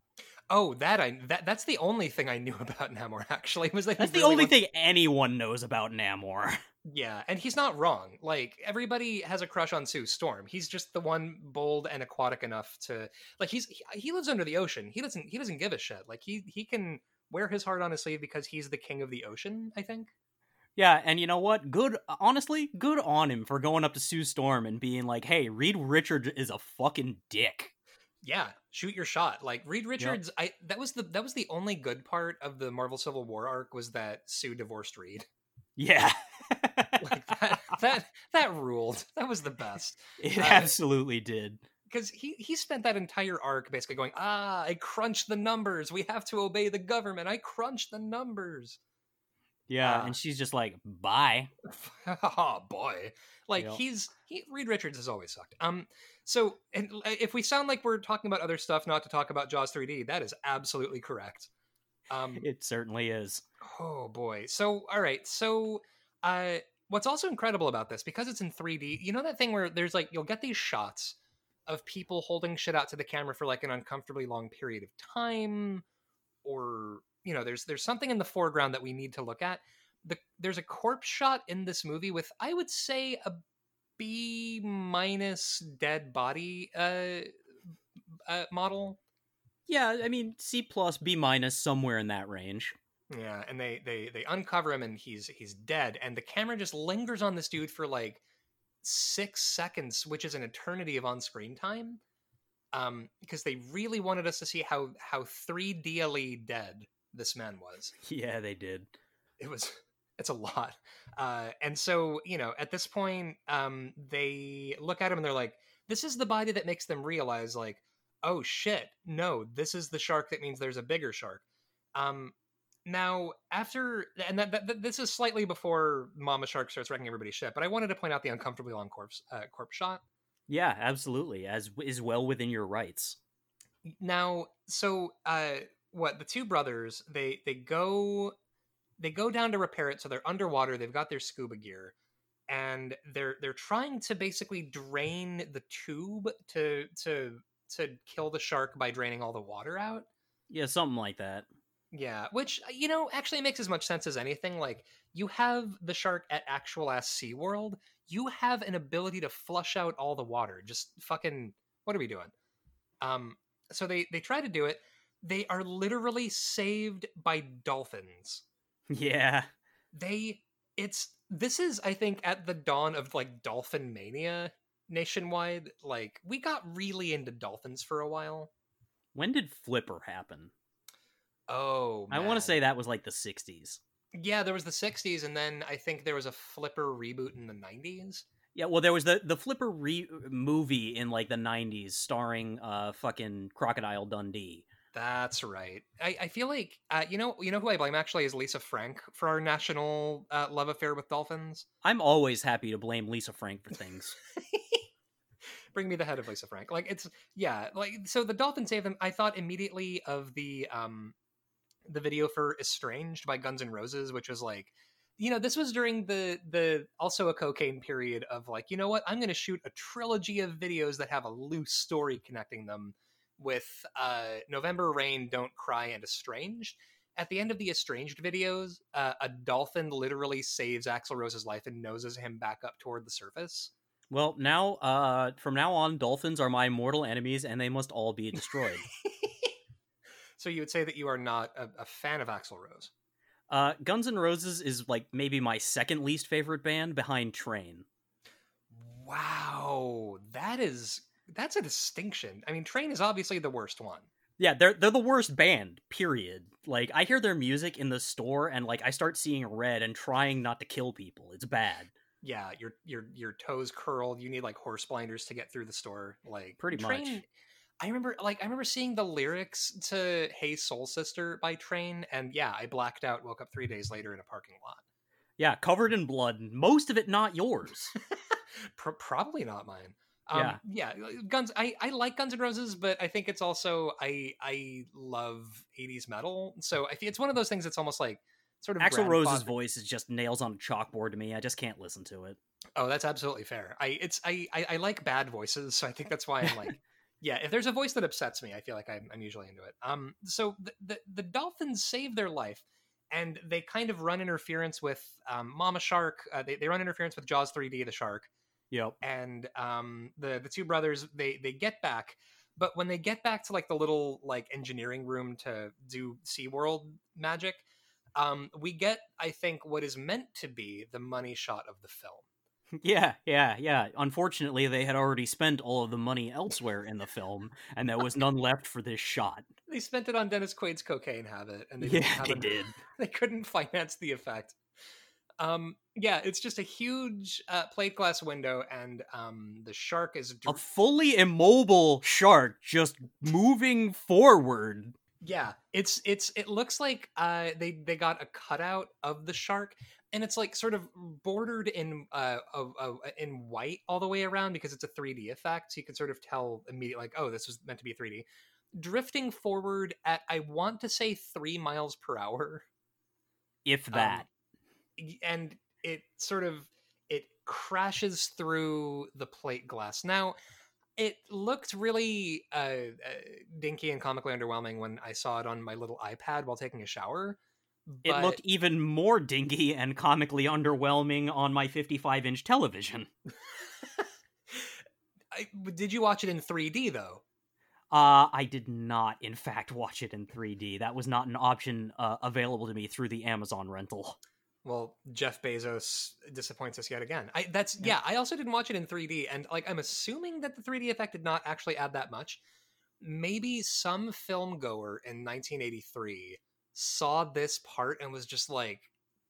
oh, that I that that's the only thing I knew <laughs> about Namor. Actually, was he That's the really only wants- thing anyone knows about Namor. <laughs> Yeah, and he's not wrong. Like everybody has a crush on Sue Storm. He's just the one bold and aquatic enough to like he's he, lives under the ocean. He doesn't he doesn't give a shit. Like he he can wear his heart on his sleeve because he's the king of the ocean, I think. Yeah, and you know what? Good, honestly, good on him for going up to Sue Storm and being like, "Hey, Reed Richards is a fucking dick." Yeah, shoot your shot. Like Reed Richards, I that was the that was the only good part of the Marvel Civil War arc was that Sue divorced Reed. Yeah, <laughs> Like that <laughs> that that ruled. That was the best. it uh, absolutely did. because he he spent that entire arc basically going ah i crunched the numbers we have to obey the government i crunched the numbers Yeah, uh, and she's just like, "Bye." <laughs> oh boy like Yep. he's he reed richards has always sucked um so and if we sound like we're talking about other stuff not to talk about jaws 3d that is absolutely correct um It certainly is. oh boy so all right so uh what's also incredible about this because it's in 3d you know that thing where there's like you'll get these shots of people holding shit out to the camera for like an uncomfortably long period of time or you know there's there's something in the foreground that we need to look at the there's a corpse shot in this movie with i would say a b minus dead body uh, uh model Yeah, I mean, C plus, B minus, somewhere in that range. Yeah, and they they they uncover him and he's he's dead, and the camera just lingers on this dude for like six seconds, which is an eternity of on-screen time. Um, because they really wanted us to see how how 3 D dead this man was. <laughs> Yeah, they did. It was It's a lot. Uh, and so, you know, at this point, um, they look at him and they're like, this is the body that makes them realize, like, oh shit, no, this is the shark that means there's a bigger shark. Um, now, after, and that, that, this is slightly before Mama Shark starts wrecking everybody's shit, but I wanted to point out the uncomfortably long corpse, uh, corpse shot. Yeah, absolutely. As is well within your rights. Now, so, uh, what the two brothers they they go they go down to repair it so they're underwater they've got their scuba gear and they're they're trying to basically drain the tube to to to kill the shark by draining all the water out yeah something like that yeah which you know actually makes as much sense as anything like you have the shark at actual ass sea world you have an ability to flush out all the water just fucking what are we doing um so they they try to do it they are literally saved by dolphins. <laughs> Yeah. They it's this is I think at the dawn of like dolphin mania nationwide. Like we got really into dolphins for a while. When did Flipper happen? Oh, man. I want to say that was like the 60s. Yeah, there was the 60s and then I think there was a Flipper reboot in the 90s. Yeah, well, there was the the Flipper re- movie in like the '90s, starring uh fucking Crocodile Dundee, that's right. I, I feel like uh, you know you know who I blame actually is Lisa Frank for our national uh, love affair with dolphins. I'm always happy to blame Lisa Frank for things. <laughs> Bring me the head of Lisa Frank. Like it's yeah, like so the dolphin save them. I thought immediately of the um the video for Estranged by Guns N' Roses, which was like you know this was during the the also a cocaine period of like you know what i'm going to shoot a trilogy of videos that have a loose story connecting them with uh, November Rain, Don't Cry, and Estranged. At the end of the Estranged videos, uh, a dolphin literally saves Axl Rose's life and noses him back up toward the surface. Well, now, uh, from now on, dolphins are my mortal enemies, and they must all be destroyed. <laughs> so you would say that you are not a, a fan of Axl Rose? Uh, Guns N' Roses is like maybe my second least favorite band behind Train. Wow, that is that's a distinction. I mean, Train is obviously the worst one. Yeah, they're they're the worst band. Period. Like I hear their music in the store and like I start seeing red and trying not to kill people. It's bad. Yeah, your your your toes curled. You need like horse blinders to get through the store. Like pretty Train, much. I remember like I remember seeing the lyrics to "Hey Soul Sister" by Train, and yeah, I blacked out. Woke up three days later in a parking lot. Yeah, covered in blood. Most of it not yours. <laughs> probably not mine. Um, yeah, yeah. Guns. I I like Guns N' Roses, but I think it's also I I love '80s metal. So I think it's one of those things. that's almost like sort of Axl Rose's voice is just nails on a chalkboard to me. I just can't listen to it. Oh, that's absolutely fair. I it's I I, I like bad voices, so I think that's why I'm like. Yeah, if there's a voice that upsets me, I feel like I'm, I'm usually into it. Um, so the, the, the Dolphins save their life, and they kind of run interference with um, Mama Shark. Uh, they they run interference with Jaws 3D, the shark, Yep. And um, the the two brothers they they get back, but when they get back to like the little like engineering room to do SeaWorld magic, um, we get I think what is meant to be the money shot of the film. Yeah, yeah, yeah. Unfortunately, they had already spent all of the money elsewhere in the film, and there was none left for this shot. They spent it on Dennis Quaid's cocaine habit, and they yeah, they did. <laughs> They couldn't finance the effect. Um, yeah, it's just a huge uh, plate glass window, and um, the shark is a fully immobile shark just moving forward. Yeah, it's it's it looks like uh, they they got a cutout of the shark, and it's like sort of bordered in uh, in white all the way around because it's a 3D effect. So you can sort of tell immediately, like, oh, this was meant to be 3D. Drifting forward at I want to say three miles per hour, if that. Um, and it sort of it crashes through the plate glass. Now, it looked really uh, uh, dinky and comically underwhelming when I saw it on my little iPad while taking a shower. But... It looked even more dingy and comically underwhelming on my 55 inch television. <laughs> I, did you watch it in 3D though? Uh, I did not, in fact, watch it in 3D. That was not an option uh, available to me through the Amazon rental. Well, Jeff Bezos disappoints us yet again. I that's yeah. yeah. I also didn't watch it in 3D, and like I'm assuming that the 3D effect did not actually add that much. Maybe some film goer in 1983 saw this part and was just like,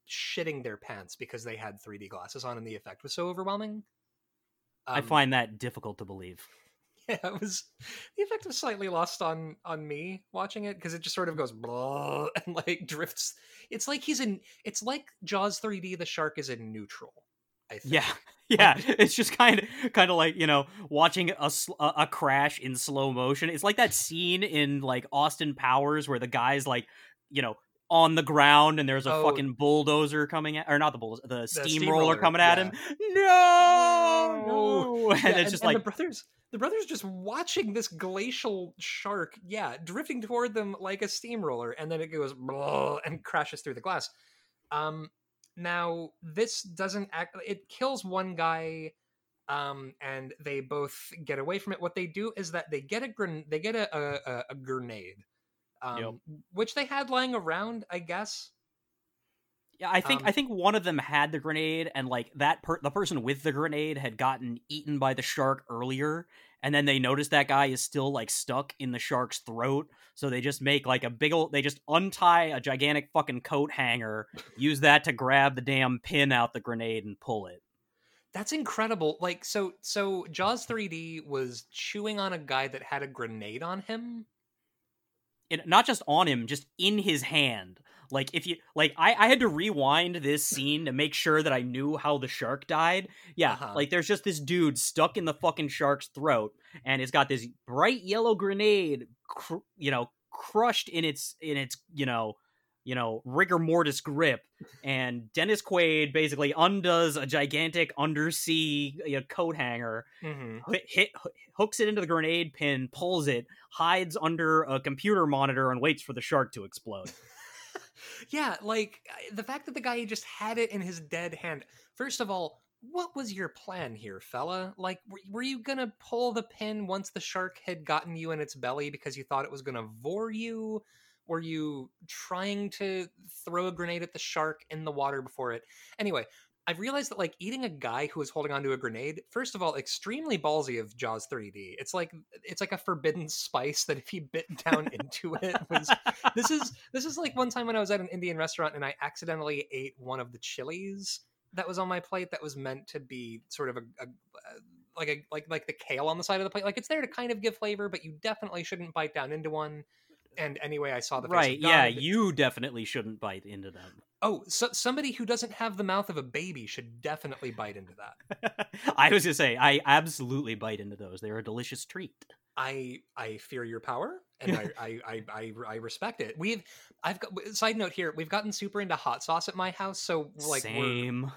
shitting their pants because they had 3D glasses on and the effect was so overwhelming. I Um, find that difficult to believe. <laughs> yeah, it was the effect was slightly lost on on me watching it because it just sort of goes blah <laughs> and like drifts. It's like he's in. It's like Jaws 3D. The shark is in neutral. I think. <laughs> Yeah, yeah. It's just kind of, kind of like you know, watching a a crash in slow motion. It's like that scene in like Austin Powers where the guy's like, you know, on the ground and there's a Oh. fucking bulldozer coming at, or not the bulldozer, the steamroller steamroller, coming at yeah. him. No, no, <laughs> and Yeah, it's just the like, brothers. The brothers just watching this glacial shark, yeah, drifting toward them like a steamroller, and then it goes and crashes through the glass. Um, now this doesn't act. It kills one guy, um, and they both get away from it. What they do is that they get a gren- they get a, a- a grenade, um, Yep. which they had lying around, I guess. Yeah, I think Um, I think one of them had the grenade, and like that per- the person with the grenade had gotten eaten by the shark earlier, and then they noticed that guy is still like stuck in the shark's throat, so they just make like a big old they just untie a gigantic fucking coat hanger, use that to grab the damn pin out the grenade and pull it. That's incredible. Like so so Jaws 3D was chewing on a guy that had a grenade on him. It, not just on him, just in his hand. Like if you like, I I had to rewind this scene to make sure that I knew how the shark died. Yeah, Uh-huh. like there's just this dude stuck in the fucking shark's throat, and it's got this bright yellow grenade, cr- you know, crushed in its in its you know, you know rigor mortis grip. And Dennis Quaid basically undoes a gigantic undersea you know, coat hanger, Mm-hmm. hit, hit hooks it into the grenade pin, pulls it, hides under a computer monitor, and waits for the shark to explode. <laughs> yeah, like the fact that the guy just had it in his dead hand. First of all, what was your plan here, fella? Like, were, were you gonna pull the pin once the shark had gotten you in its belly because you thought it was gonna vor you? Were you trying to throw a grenade at the shark in the water before it? Anyway, I've realized that like eating a guy who is holding onto a grenade, first of all, extremely ballsy of Jaws 3D. It's like it's like a forbidden spice that if he bit <laughs> down into it was <laughs> this is this is like one time when I was at an Indian restaurant and I accidentally ate one of the chilies that was on my plate that was meant to be sort of a, a uh, like a like like the kale on the side of the plate. Like it's there to kind of give flavor, but you definitely shouldn't bite down into one. And anyway, I saw the right? Yeah, you definitely shouldn't bite into them. Oh, so somebody who doesn't have the mouth of a baby should definitely bite into that. <laughs> I was gonna say, I absolutely bite into those. They're a delicious treat. I I fear your power and I, I, I I I respect it. We've I've got side note here. We've gotten super into hot sauce at my house, so like we're Same.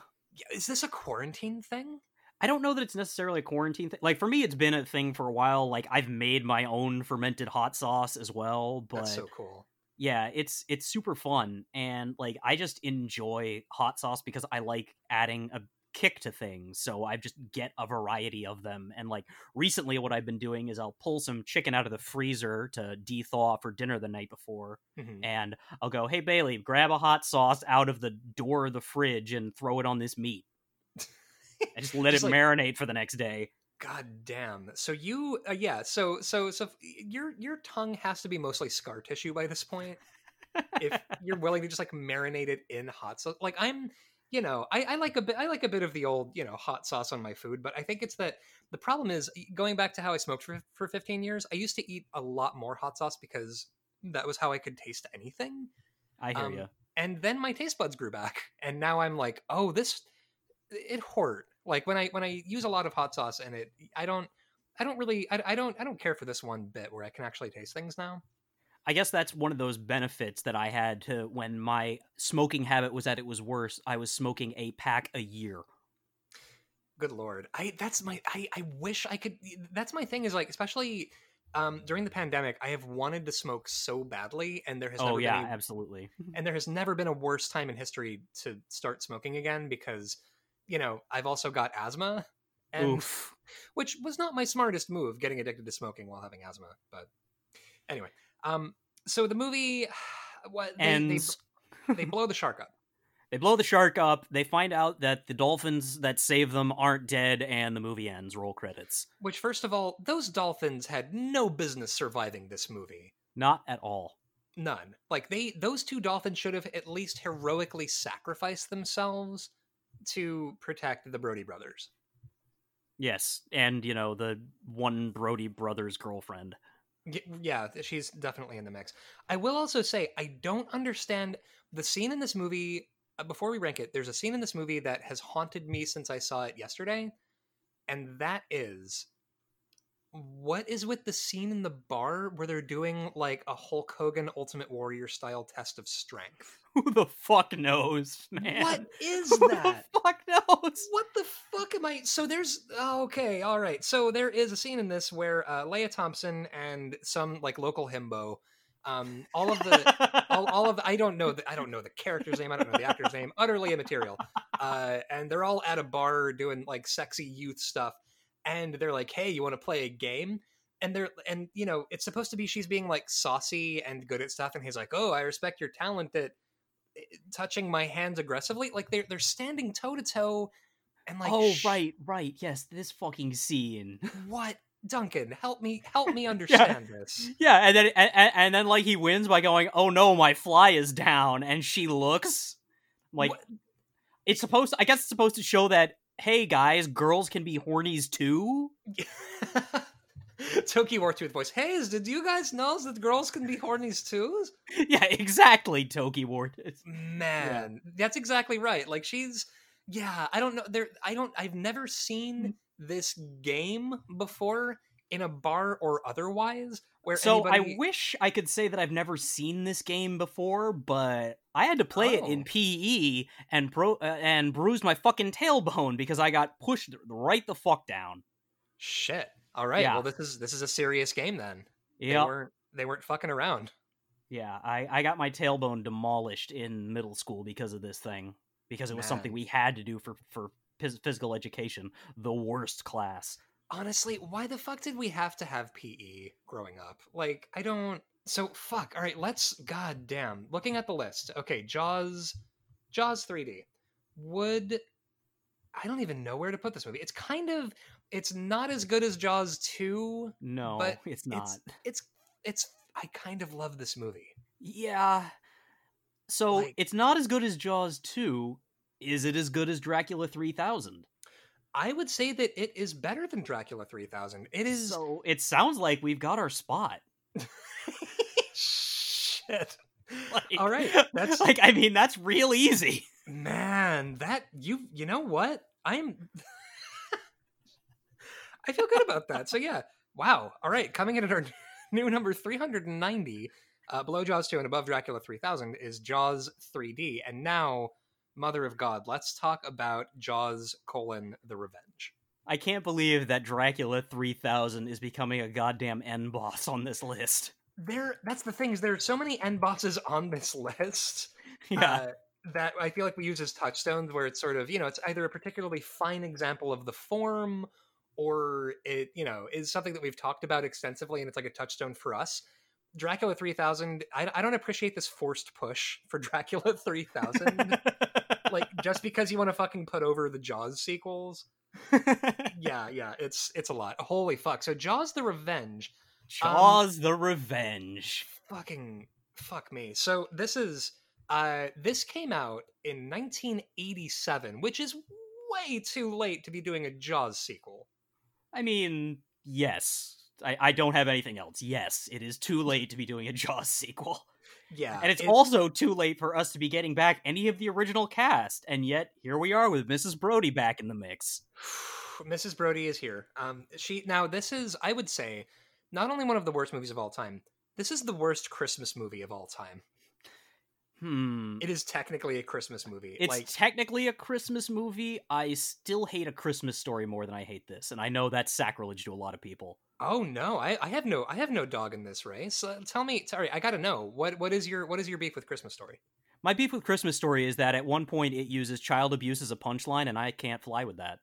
Is this a quarantine thing? I don't know that it's necessarily a quarantine thing. Like for me, it's been a thing for a while. Like I've made my own fermented hot sauce as well, but That's so cool. yeah, it's it's super fun and like I just enjoy hot sauce because I like adding a kick to things. So I just get a variety of them. And like recently what I've been doing is I'll pull some chicken out of the freezer to de-thaw for dinner the night before Mhm. and I'll go, "Hey Bailey, grab a hot sauce out of the door of the fridge and throw it on this meat." Just let Just it like- marinate for the next day. God damn. So you uh, yeah, so so so f- your your tongue has to be mostly scar tissue by this point. if <laughs> you're willing to just like marinate it in hot sauce. Like I'm you know, I, I like a bit I like a bit of the old, you know, hot sauce on my food, but I think it's that the problem is going back to how I smoked for for 15 years, I used to eat a lot more hot sauce because that was how I could taste anything. I hear Um, you. and then my taste buds grew back and now i'm like oh this it hurt like when i when i use a lot of hot sauce and it i don't i don't really I, I don't i don't care for this one bit where i can actually taste things now I guess that's one of those benefits that I had to when my smoking habit was at it was worse. I was smoking a pack a year. good lord i that's my i i wish i could that's my thing is like especially um during the pandemic i have wanted to smoke so badly and there has Oh never yeah, been a, absolutely. <laughs> and there has never been a worse time in history to start smoking again because you know i've also got asthma and Oof. <laughs> which was not my smartest move getting addicted to smoking while having asthma but anyway um so the movie <sighs> what they, they, Ends. they blow the shark up <laughs> They blow the shark up. They find out that the dolphins that save them aren't dead, and the movie ends. Roll credits. which first of all those dolphins had no business surviving this movie Not at all. None. Like they those two dolphins should have at least heroically sacrificed themselves to protect the Brody brothers. Yes, and you know the one Brody brother's girlfriend. Yeah, she's definitely in the mix. I will also say I don't understand the scene in this movie. Uh, before we rank it, there's a scene in this movie that has haunted me since I saw it yesterday, and that is what is with the scene in the bar where they're doing like a Hulk Hogan Ultimate Warrior style test of strength? <laughs> Who the fuck knows, man? What is <laughs> Who that? the fuck knows? What the fuck am I? So there's oh, okay, all right. So there is a scene in this where uh, Lea Thompson and some like local himbo, um, all of the all, all of the, I don't know the, I don't know the character's name. I don't know the actor's name. Utterly immaterial. Uh, and they're all at a bar doing like sexy youth stuff, and they're like, "Hey, you want to play a game?" And they're and you know it's supposed to be she's being like saucy and good at stuff, and he's like, "Oh, I respect your talent at eh, touching my hands aggressively." Like they're they're standing toe to toe, and like, oh sh- right, right. Yes, this fucking scene. what Duncan? Help me, help me <laughs> understand this. Yeah, and then and, and then like he wins by going, "Oh no, my fly is down," and she looks like What- it's supposed. To, I guess it's supposed to show that hey guys, girls can be hornies too. <laughs> Toki Wartooth voice. Hey, did you guys know that girls can be hornies too? <laughs> yeah, exactly. Toki Ward. <laughs> Man, that's exactly right. Like she's, yeah. I don't know. There, I don't. I've never seen mm-hmm. this game before in a bar or otherwise. Where So anybody... I wish I could say that I've never seen this game before, but I had to play it in Oh. PE and pro uh, and bruised my fucking tailbone because I got pushed right the fuck down. shit. All right. Yeah. Well, this is this is a serious game then. They Yeah, weren't they weren't fucking around. yeah. I I got my tailbone demolished in middle school because of this thing because it was something we had to do for for physical education, the worst class. Honestly, why the fuck did we have to have PE growing up? Like, I don't. So fuck. All right, let's. God damn. Looking at the list. Okay, Jaws. Jaws 3D. Would. I don't even know where to put this movie. It's kind of. It's not as good as Jaws 2. No, But <laughs> it's not. It's. It's. I kind of love this movie. Yeah. So Like- it's not as good as Jaws 2. Is it as good as Dracula 3000? I would say that it is better than Dracula 3000. It is. So it sounds like we've got our spot. <laughs> Shit. <laughs> Like, All right, that's- like I mean that's real easy. Man, that you you know what? I'm <laughs> I feel good about that. So yeah. Wow. All right, coming in at our new number 390, uh, below Jaws 2 and above Dracula 3000 is Jaws 3D. And now, Mother of God, let's talk about Jaws colon the Revenge. I can't believe that Dracula 3000 is becoming a goddamn end boss on this list. There that's the thing is there are so many end bosses on this <laughs> list. Yeah. uh, that I feel like we use as touchstones where it's sort of, you know, it's either a particularly fine example of the form or it, you know, is something that we've talked about extensively and it's like a touchstone for us. Dracula 3000, I, I don't appreciate this forced push for <laughs> Dracula 3000. <laughs> like, just because you want to fucking put over the Jaws sequels. <laughs> Yeah, yeah, it's it's a lot. Holy fuck. So, Jaws the Revenge, Jaws the Revenge. fucking fuck me. So this is uh this came out in 1987, which is way too late to be doing a Jaws sequel. I mean, yes. I, I don't have anything else. Yes, it is too late to be doing a <laughs> Jaws sequel. Yeah. And it's it- also too late for us to be getting back any of the original cast. And yet, here we are with Mrs. Brody back in the mix. <sighs> Mrs. Brody is here. Um she now this is I would say not only one of the worst movies of all time. This is the worst Christmas movie of all time. Hmm. It is technically a Christmas movie. It's like technically a Christmas movie. I still hate a Christmas story more than I hate this, and I know that's sacrilege to a lot of people. Oh no, I, I have no I have no dog in this race. Uh, tell me, sorry, I got to know what what is your what is your beef with Christmas Story? My beef with Christmas Story is that at one point it uses child abuse as a punchline, and I can't fly with that.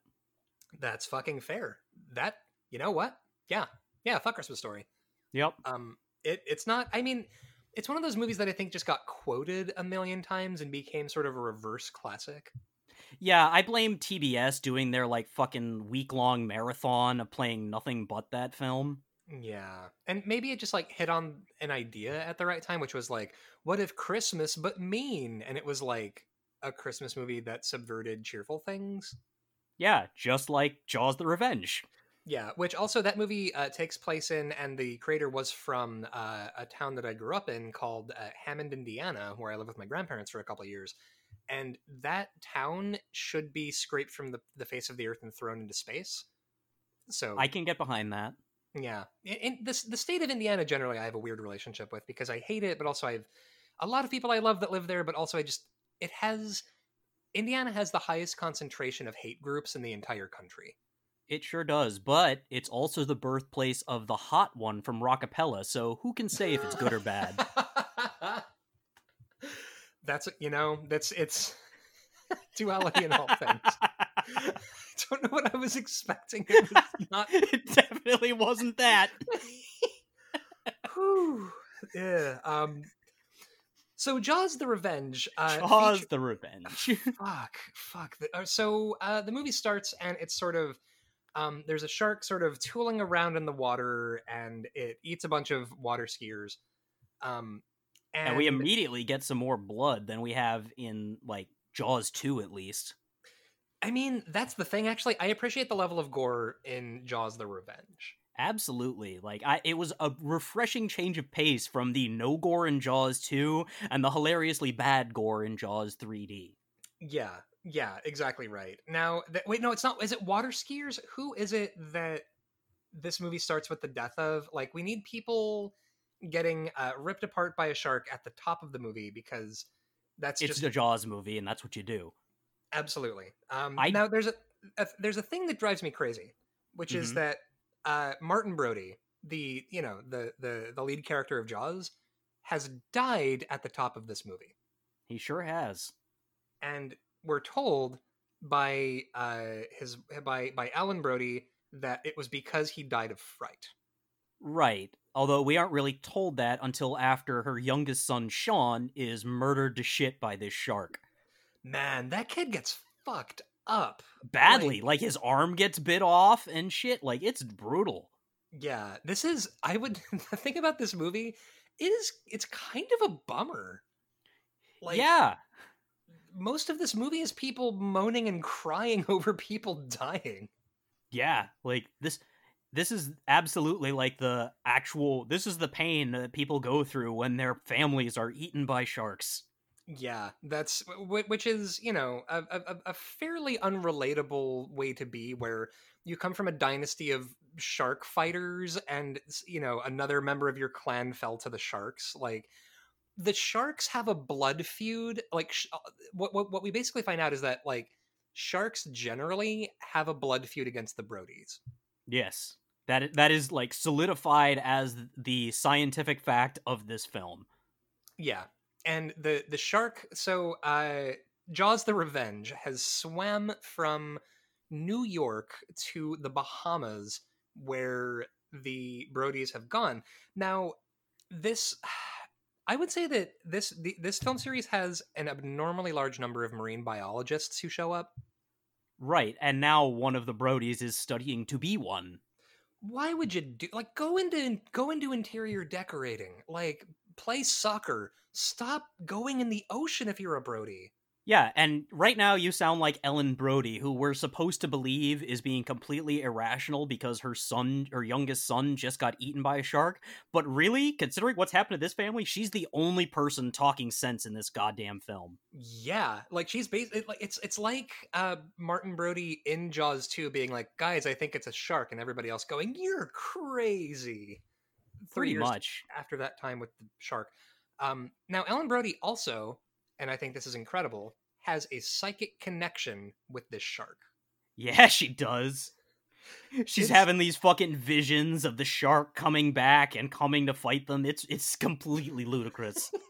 That's fucking fair. That you know what? Yeah, yeah. Fuck Christmas Story. Yep. Um, it it's not. I mean, it's one of those movies that I think just got quoted a million times and became sort of a reverse classic. Yeah, I blame TBS doing their like fucking week long marathon of playing nothing but that film. Yeah. And maybe it just like hit on an idea at the right time, which was like, what if Christmas but mean? And it was like a Christmas movie that subverted cheerful things. Yeah, just like Jaws the Revenge. Yeah, which also that movie uh, takes place in, and the creator was from uh, a town that I grew up in called uh, Hammond, Indiana, where I lived with my grandparents for a couple of years. And that town should be scraped from the, the face of the earth and thrown into space. So I can get behind that. Yeah, in, in this the state of Indiana generally, I have a weird relationship with because I hate it, but also I've a lot of people I love that live there, but also I just it has Indiana has the highest concentration of hate groups in the entire country. It sure does, but it's also the birthplace of the hot one from Rockapella, so who can say if it's good or bad? <laughs> that's you know that's it's <laughs> duality in all <laughs> things. I don't know what I was expecting. It was not. <laughs> it definitely wasn't that. Whew. Yeah. Um. So Jaws: The Revenge. Uh, Jaws feature- the Revenge. fuck, fuck. Uh, So uh, the movie starts, and it's sort of um, there's a shark sort of tooling around in the water, and it eats a bunch of water skiers. Um, and, and we immediately get some more blood than we have in like Jaws 2 at least. I mean, that's the thing. Actually, I appreciate the level of gore in Jaws: The Revenge. Absolutely. Like I it was a refreshing change of pace from the no gore in Jaws 2 and the hilariously bad gore in Jaws 3D. Yeah, yeah, exactly right. Now, th- wait, no, it's not. Is it water skiers? Who is it that this movie starts with the death of? Like, we need people getting uh, ripped apart by a shark at the top of the movie because that's It's just a Jaws movie and that's what you do. absolutely. Um, I- Now, there's a, a there's a thing that drives me crazy, which is Mhm. that uh, Martin Brody, the you know the the the lead character of Jaws, has died at the top of this movie. He sure has. and we're told by uh his by by Ellen Brody that it was because he died of fright. Right. Although we aren't really told that until after her youngest son Sean is murdered to shit by this shark. Man, that kid gets fucked up. Badly. Like his arm gets bit off and shit. Like it's brutal. Yeah, this is I would <laughs> think about this movie it is it's kind of a bummer. Like yeah. most of this movie is people moaning and <laughs> crying over people dying. Yeah. Like this this is absolutely like the actual this is the pain that people go through when their families are eaten by sharks. Yeah, that's which is you know a, a, a fairly unrelatable way to be, where you come from a dynasty of shark fighters, and you know another member of your clan fell to the sharks. Like the sharks have a blood feud. Like sh- uh, what what what we basically find out is that like sharks generally have a blood feud against the Brodies. Yes. That that is like solidified as the scientific fact of this film. Yeah. And the the shark so uh Jaws the Revenge has swam from New York to the Bahamas where the Brodies have gone. Now this I would say that this the, this film series has an abnormally large number of marine biologists who show up. Right. And now one of the Brodies is studying to be one. Why would you do like go into go into interior decorating? Like play soccer. Stop going in the ocean if you're a Brody. Yeah, and right now you sound like Ellen Brody, who we're supposed to believe is being completely irrational because her son, her youngest son, just got eaten by a shark. But really, considering what's happened to this family, she's the only person talking sense in this goddamn film. Yeah, like she's basically like it's it's like uh Martin Brody in Jaws 2 being like, "Guys, I think it's a shark," and everybody else going, "You're crazy." Three Pretty years much. after that time with the shark. Um now Ellen Brody also, and I think this is incredible, has a psychic connection with this shark. Yeah, <laughs> she does. She's It's- having these fucking visions of the shark coming back and coming to fight them. It's it's completely ludicrous. <laughs>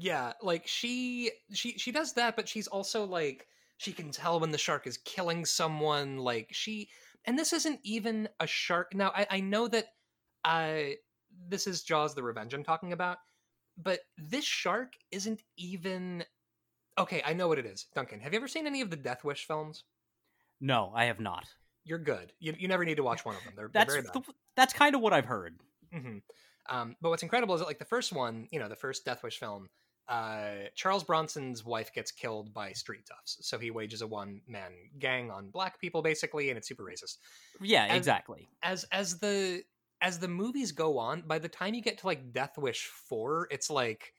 Yeah, like she she she does that, but she's also like she can tell when the shark is killing someone. Like she, and this isn't even a shark. Now I, I know that uh this is Jaws: The Revenge I'm talking about, but this shark isn't even. Okay, I know what it is. Duncan, have you ever seen any of the Death Wish films? no, I have not. you're good. You, you never need to watch one of them. They're, That's they're very bad. th- that's kind of what I've heard. hmm Um, but what's incredible is that like the first one, you know, the first Death Wish film, uh, Charles Bronson's wife gets killed by street toughs. So he wages a one man gang on black people basically, and it's super racist. Yeah, exactly. As as the as the movies go on, by the time you get to like Death Wish four, it's like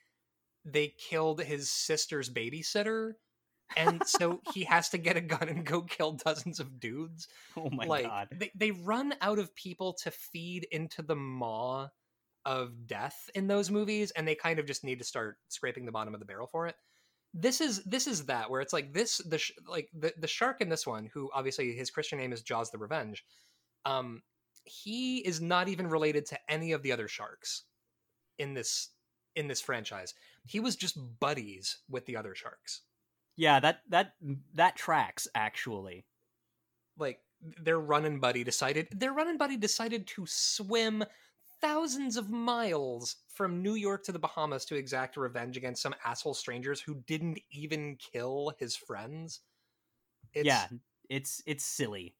they killed his sister's babysitter. and so he has to get a gun and go kill dozens of dudes Oh my like god. They, they run out of people to feed into the maw of death in those movies and they kind of just need to start scraping the bottom of the barrel for it this is this is that where it's like this the sh- like the, the shark in this one who obviously his christian name is jaws the revenge um he is not even related to any of the other sharks in this in this franchise he was just buddies with the other sharks Yeah, that that that tracks actually. like their running buddy decided their running buddy decided to swim thousands of miles from New York to the Bahamas to exact revenge against some asshole strangers who didn't even kill his friends. It's, yeah, it's it's silly.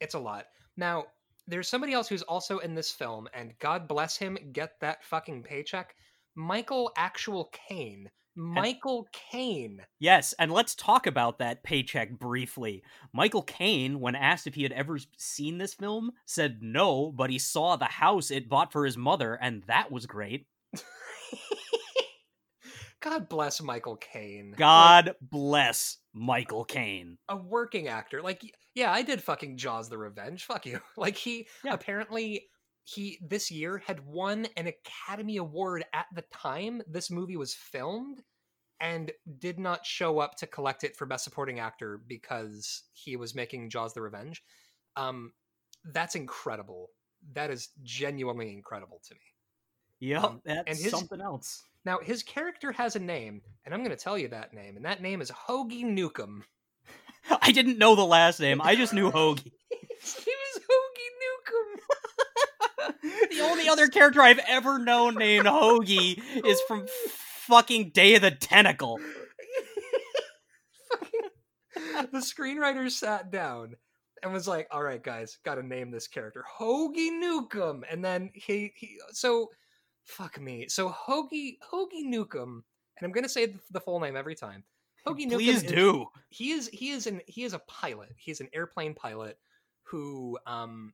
it's a lot. Now, there's somebody else who's also in this film, and God bless him, get that fucking paycheck. Michael Actual Caine. Michael Caine. Yes, and let's talk about that paycheck briefly. Michael Caine, when asked if he had ever seen this film, said no, but he saw the house it bought for his mother, and that was great. <laughs> God bless Michael Caine. Like, God bless Michael Caine. a working actor. Like, yeah, I did fucking Jaws the Revenge. Fuck you. <laughs> Like he Yeah. apparently he this year had won an Academy Award at the time this movie was filmed and did not show up to collect it for best supporting actor because he was making Jaws the Revenge. Um that's incredible. That is genuinely incredible to me. Yep, Um, that's and his- something else. Now, his character has a name, and I'm going to tell you that name, and that name is Hoagie Newcomb. <laughs> I didn't know the last name. I just knew <laughs> Hoagie. His name is Hoagie Newcomb. the only other character I've ever known named Hoagie is from fucking Day of the Tentacle. <laughs> The screenwriter sat down and was like, "All right, guys, got to name this character Hoagie Newcomb." And then he, he so fuck me. So Hoagie Hoagie Newcomb, and I'm gonna say the, full name every time. Hoagie Newcomb. Please is- do. he is he is an he is a pilot. He's an airplane pilot who um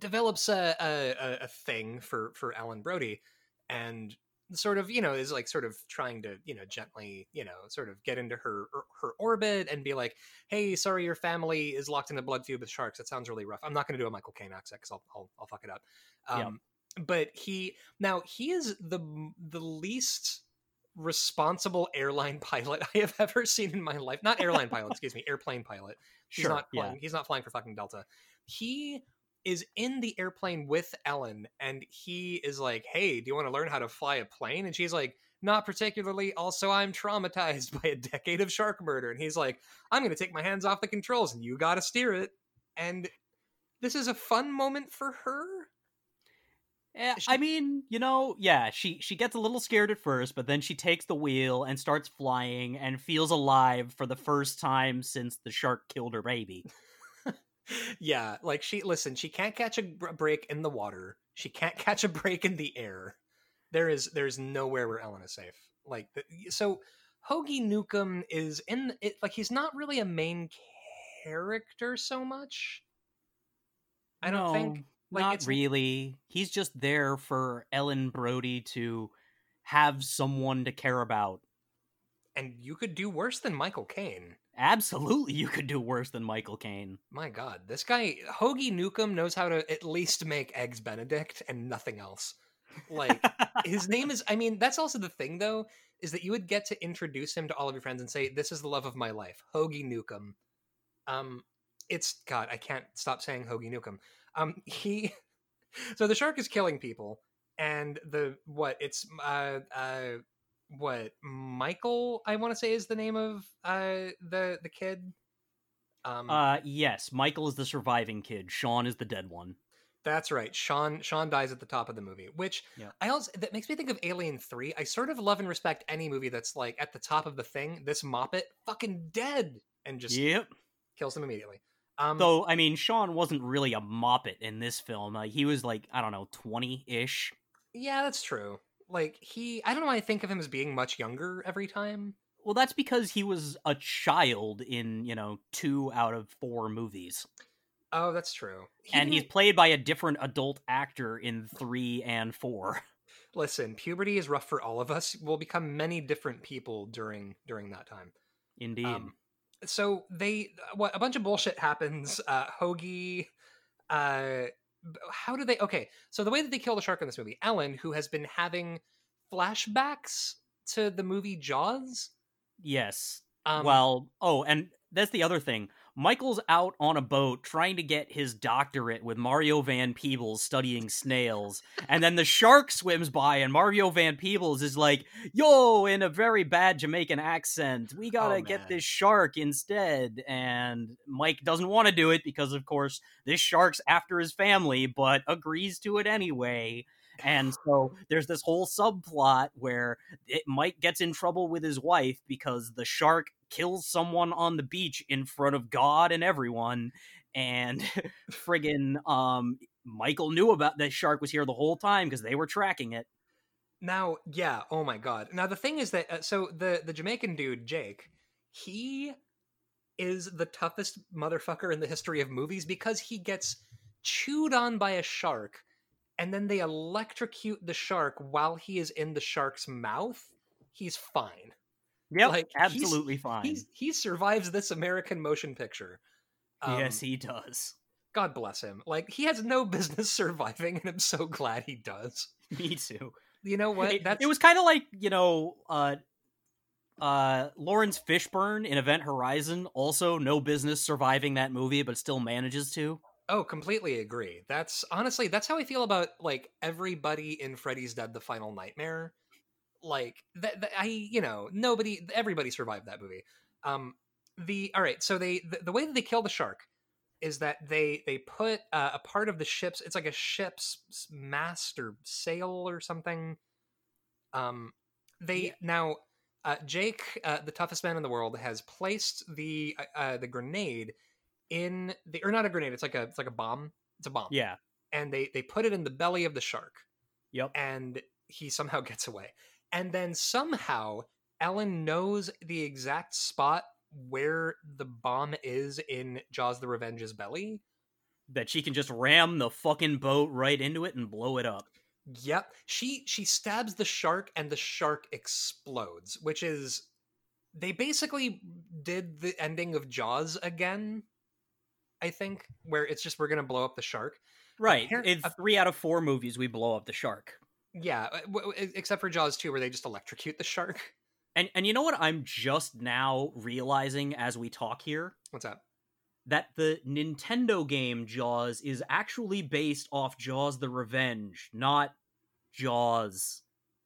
develops a a, a- thing for for Ellen Brody and sort of you know is like sort of trying to you know gently you know sort of get into her her orbit and be like hey sorry your family is locked in a blood feud with sharks that sounds really rough i'm not going to do a michael caine accent because I'll, I'll i'll fuck it up um Yep. but he now he is the the least responsible airline <laughs> pilot I have ever seen in my life. Not airline pilot, <laughs> excuse me, airplane pilot. He's Sure. not yeah. He's not flying for fucking Delta. He is in the airplane with Ellen, and he is like, "Hey, do you want to learn how to fly a plane?" And she's like, "Not particularly. Also, I'm traumatized <laughs> by a decade of shark murder." And he's like, "I'm going to take my hands off the controls, and you got to steer it." And this is a fun moment for her. Eh, She- I mean, you know, yeah, she she gets a little scared at first, but then she takes the wheel and starts flying and feels alive for the first time since the shark killed her baby. Yeah, like she listen, she can't catch a break in the water. She can't <laughs> catch a break in the air. There is there's nowhere where Ellen is safe. Like so Hoagie Newcomb is in it like he's not really a main character so much. I don't think like, not really. He's just there for Ellen Brody to have someone to care about. And you could do worse than Michael Caine. Absolutely, you could do worse than Michael Caine. My god, this guy Hoagie Newcomb knows how to at least make eggs benedict and nothing else. Like <laughs> his name is i mean that's also the thing though is that you would get to introduce him to all of your friends and say this is the love of my life hoagie newcomb um it's god i can't stop saying hoagie newcomb um <laughs> he so the shark is killing people and the what it's uh uh what michael i want to say is the name of uh the the kid um uh, yes, Michael is the surviving kid. Sean is the dead one. That's right. Sean Sean dies at the top of the movie, which Yeah. I also that makes me think of Alien 3. I sort of love and respect any movie that's like at the top of the thing, this moppet fucking dead and just Yep. kills him immediately. Um, Though I mean, Sean wasn't really a moppet in this film. Like he was like I don't know, twenty ish. yeah, that's true. Like he, I don't know. why I think of him as being much younger every time. Well, that's because he was a child in you know two out of four movies, Oh, that's true. He and he's played by a different adult actor in three and four. <laughs> listen. Puberty is rough for all of us. We'll become many different people during during that time. Indeed. Um, so they what a bunch of bullshit happens. Uh, Hoagie, uh, how do they? Okay, so the way that they kill the shark in this movie, Ellen, who has been having flashbacks to the movie Jaws. yes. Um, well, oh, and that's the other thing. Michael's out on a boat trying to get his doctorate with Mario Van Peebles studying snails. And then the shark swims by, and Mario Van Peebles is like, Yo, in a very bad Jamaican accent, we gotta Oh, get this shark instead. And Mike doesn't want to do it because, of course, this shark's after his family, but agrees to it anyway. And so there's this whole subplot where it, Mike gets in trouble with his wife because the shark kills someone on the beach in front of God and everyone. And <laughs> friggin' um, Michael knew about that shark was here the whole time because they were tracking it. Now, yeah, oh my god. Now the thing is that uh, so the the Jamaican dude Jake, he is the toughest motherfucker in the history of movies because he gets chewed on by a shark and then they electrocute the shark while he is in the shark's mouth. He's fine. Yep, Like, he's- absolutely fine. He's he survives this American motion picture. Um, yes, he does. God bless him. Like he has no <laughs> business surviving, and I'm so glad he does. <laughs> Me too. You know what? It, That's it was kind of like you know, uh, uh, Laurence Fishburne in Event Horizon. Also, no business surviving that movie, but still manages to. Oh, completely agree. That's honestly that's how I feel about like everybody in Freddy's Dead: The Final Nightmare. Like that, that I, you know, nobody, everybody survived that movie. Um, the all right, so they the, the way that they kill the shark is that they they put uh, a part of the ship's it's like a ship's mast or sail or something. Um, they Yeah. now uh, Jake, uh, the toughest man in the world, has placed the uh, uh, the grenade in the or not a grenade. It's like a it's like a bomb. It's a bomb. Yeah. And they they put it in the belly of the shark, Yep. and he somehow <laughs> gets away. And then somehow Ellen knows the exact spot where the bomb is in Jaws the Revenge's belly. That she can just ram the fucking boat right into it and blow it up. Yep. She she stabs the shark and the shark explodes, which is they basically did the ending of Jaws again. I think where it's just we're going to blow up the shark. Right. In three out of four movies, we blow up the shark. Yeah, uh, w- w- except for Jaws 2 where they just electrocute the shark. <laughs> And and you know what I'm just now realizing as we talk here? What's that? That the Nintendo game Jaws is actually based off Jaws the Revenge, not Jaws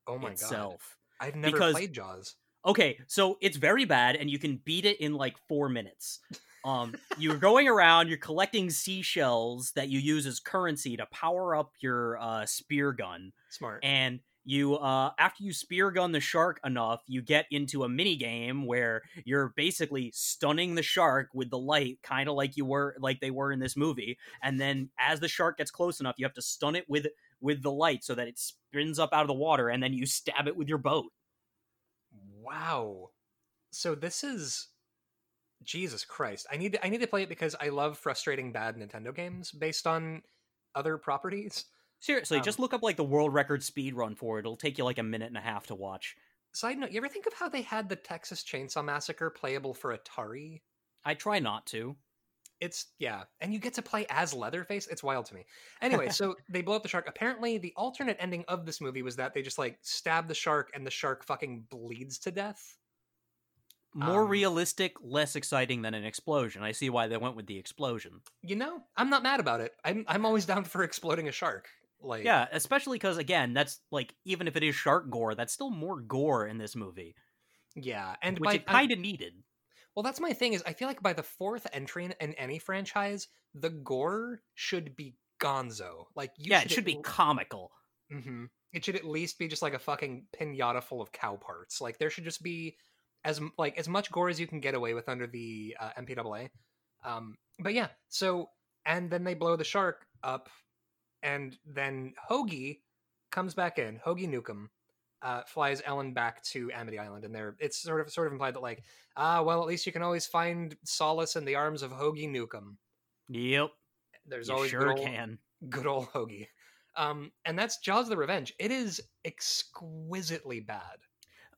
Oh my god. I've never Because- played Jaws. Okay, so it's very bad and you can beat it in like 4 minutes. <laughs> Um you're going around, you're collecting seashells that you use as currency to power up your uh spear gun. Smart. and you uh after you spear gun the shark enough you get into a mini game where you're basically stunning the shark with the light kind of like you were like they were in this movie and then as the shark gets close enough you have to stun it with with the light so that it spins up out of the water and then you stab it with your boat wow. So this is Jesus Christ. I need to, I need to play it because I love frustrating bad Nintendo games based on other properties. seriously Um, just look up like the world record speed run for it it'll take you like a minute and a half to watch Side note, you ever think of how they had the Texas Chainsaw Massacre playable for Atari? i try not to It's yeah, and you get to play as Leatherface. It's wild to me. Anyway, so <laughs> they blow up the shark. Apparently, the alternate ending of this movie was that they just like stab the shark and the shark fucking bleeds to death. More Um, realistic less exciting than an explosion i see why they went with the explosion You know, I'm not mad about it. I'm I'm always down for exploding a shark. Like Yeah, especially because again, that's like even if it is shark gore, that's still more gore in this movie, yeah, and which by it kind of needed. well, that's my thing is I feel like by the fourth entry in, in any franchise, the gore should be Gonzo. Like you yeah, it should be comical. hmm It should at least be just like a fucking pinata full of cow parts. Like there should just be as like as much gore as you can get away with under the uh, MPAA. Um, but yeah, so and then they blow the shark up, and then Hoagie comes back in. Hoagie Newcombe uh, flies Ellen back to Amity Island, and there it's sort of sort of implied that like ah well at least you can always find solace in the arms of Hoagie Newcombe. Yep. There's you always sure good old, can. good old Hoagie. Um, and that's Jaws the Revenge. It is exquisitely bad.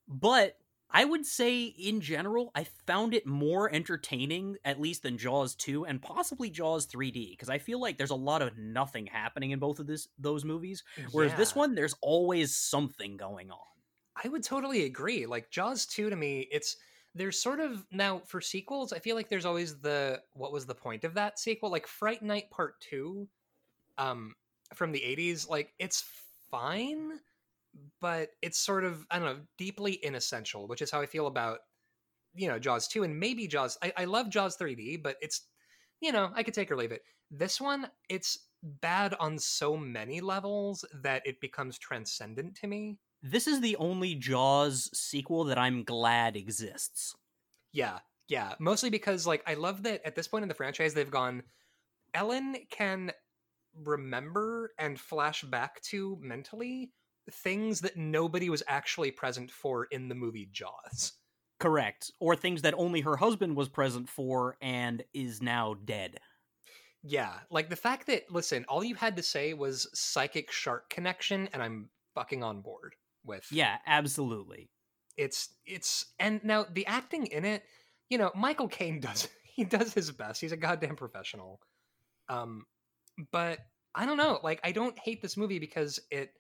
But I would say in general, I found it more entertaining, at least than Jaws 2 and possibly Jaws 3D, because I feel like there's a lot of nothing happening in both of this those movies. Whereas this one, there's always something going on. I would totally agree. Like Jaws 2 to me, it's there's sort of now for sequels, I feel like there's always the what was the point of that sequel? Like Fright Night Part 2 um from the 80s, like it's fine, but it's sort of I don't know, deeply inessential, which is how I feel about you know, Jaws 2 and maybe Jaws I, I love Jaws 3D, but it's you know, I could take or leave it. This one, it's bad on so many levels that it becomes transcendent to me. This is the only Jaws sequel that I'm glad exists. Yeah, yeah. Mostly because like I love that at this point in the franchise they've gone Ellen can remember and flash back to mentally things that nobody was actually present for in the movie Jaws. Correct. Or things that only her husband was present for and is now dead. Yeah, like the fact that listen, all you had to say was psychic shark connection and I'm fucking on board with Yeah, absolutely. it's it's and now the acting in it you know michael caine <laughs> does he does his best he's a goddamn professional um but i don't know like i don't hate this movie because it, it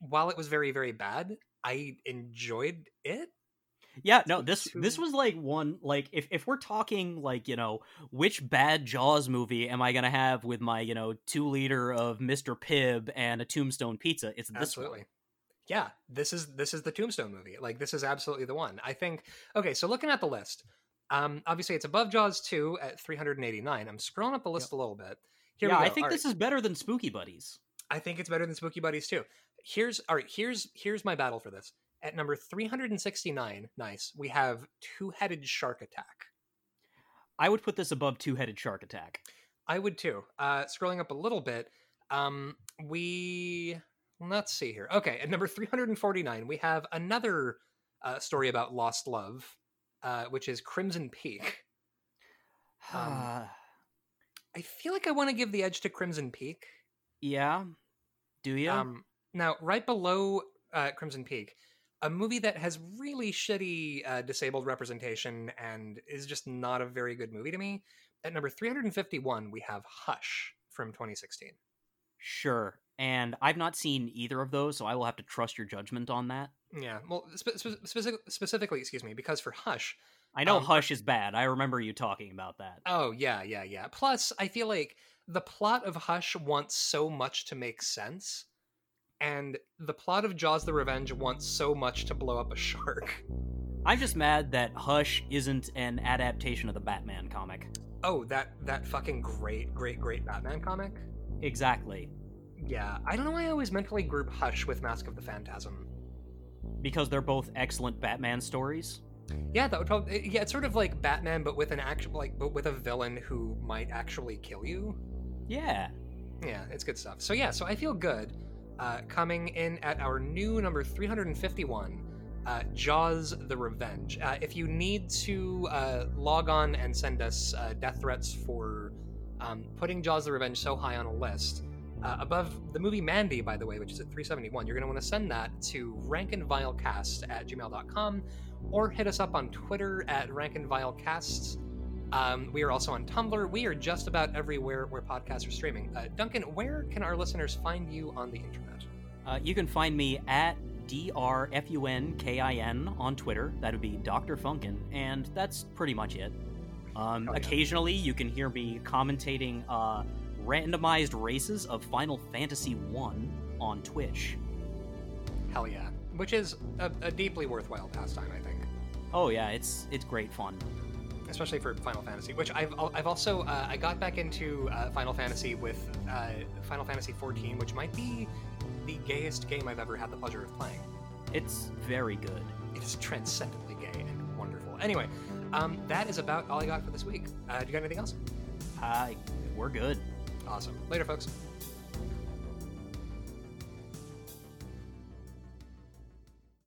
while it was very very bad i enjoyed it. Yeah, no, this this was like one like if if we're talking like, you know, which bad Jaws movie am I gonna have with my, you know, two liter of Mr. Pibb and a tombstone pizza, it's this absolutely. One. yeah this is this is the tombstone movie. Like this is absolutely the one. I think okay so looking at the list um obviously it's above jaws 2 at 389 i'm scrolling up the list a little bit. Here yeah, I think All this is better than Spooky Buddies. I think it's better than Spooky Buddies too. Here's all right. Here's here's my battle for this. At number 369, nice. We have two-headed shark attack. I would put this above Two Headed Shark Attack. I would too. Uh, scrolling up a little bit, um, we let's see here. Okay, at number 349, we have another uh, story about lost love, uh, which is Crimson Peak. <sighs> Um, I feel like I want to give the edge to Crimson Peak. yeah. Do you? Um, now, right below uh, Crimson Peak, a movie that has really shitty uh, disabled representation and is just not a very good movie to me. At number 351, we have Hush from 2016. sure. And I've not seen either of those, so I will have to trust your judgment on that. Yeah, well, spe- spe- specific- specifically, excuse me, because for Hush, I know Um, Hush is bad. I remember you talking about that. oh, yeah, yeah, yeah. Plus, I feel like the plot of Hush wants so much to make sense, and the plot of Jaws the Revenge wants so much to blow up a shark. I'm just mad that Hush isn't an adaptation of the Batman comic. Oh, that that fucking great, great, great Batman comic. Exactly. Yeah, I don't know why I always mentally group Hush with Mask of the Phantasm. Because they're both excellent Batman stories. Yeah, that would probably eh, yeah, it's sort of like Batman, but with an actual like, but with a villain who might actually kill you. Yeah. Yeah, it's good stuff. So yeah, so I feel good. Uh, coming in at our new number 351, uh, Jaws: The Revenge. Uh, if you need to uh, log on and send us uh, death threats for um, putting Jaws: The Revenge so high on a list, uh, above the movie Mandy, by the way, which is at 371, you're going to want to send that to rankandvilecast at gmail.com or hit us up on Twitter at rankandvilecasts. Um, we are also on Tumblr. We are just about everywhere where podcasts are streaming. Uh, Duncan, where can our listeners find you on the internet? Uh, you can find me at D-R-F-U-N-K-I-N on Twitter. That would be Dr. Funkin, and that's pretty much it. Um, Hell yeah. Occasionally, you can hear me commentating uh, randomized races of Final Fantasy One on Twitch. Hell yeah. Which is a, a deeply worthwhile pastime, I think. Oh yeah, it's it's great fun. Especially for Final Fantasy, which I've, I've also uh, I got back into uh, Final Fantasy with uh, Final Fantasy 14, which might be the gayest game I've ever had the pleasure of playing. It's very good. It is transcendently gay and wonderful. Anyway, Um, that is about all I got for this week. Uh, do you got anything else? Uh, we're good. Awesome. Later, folks.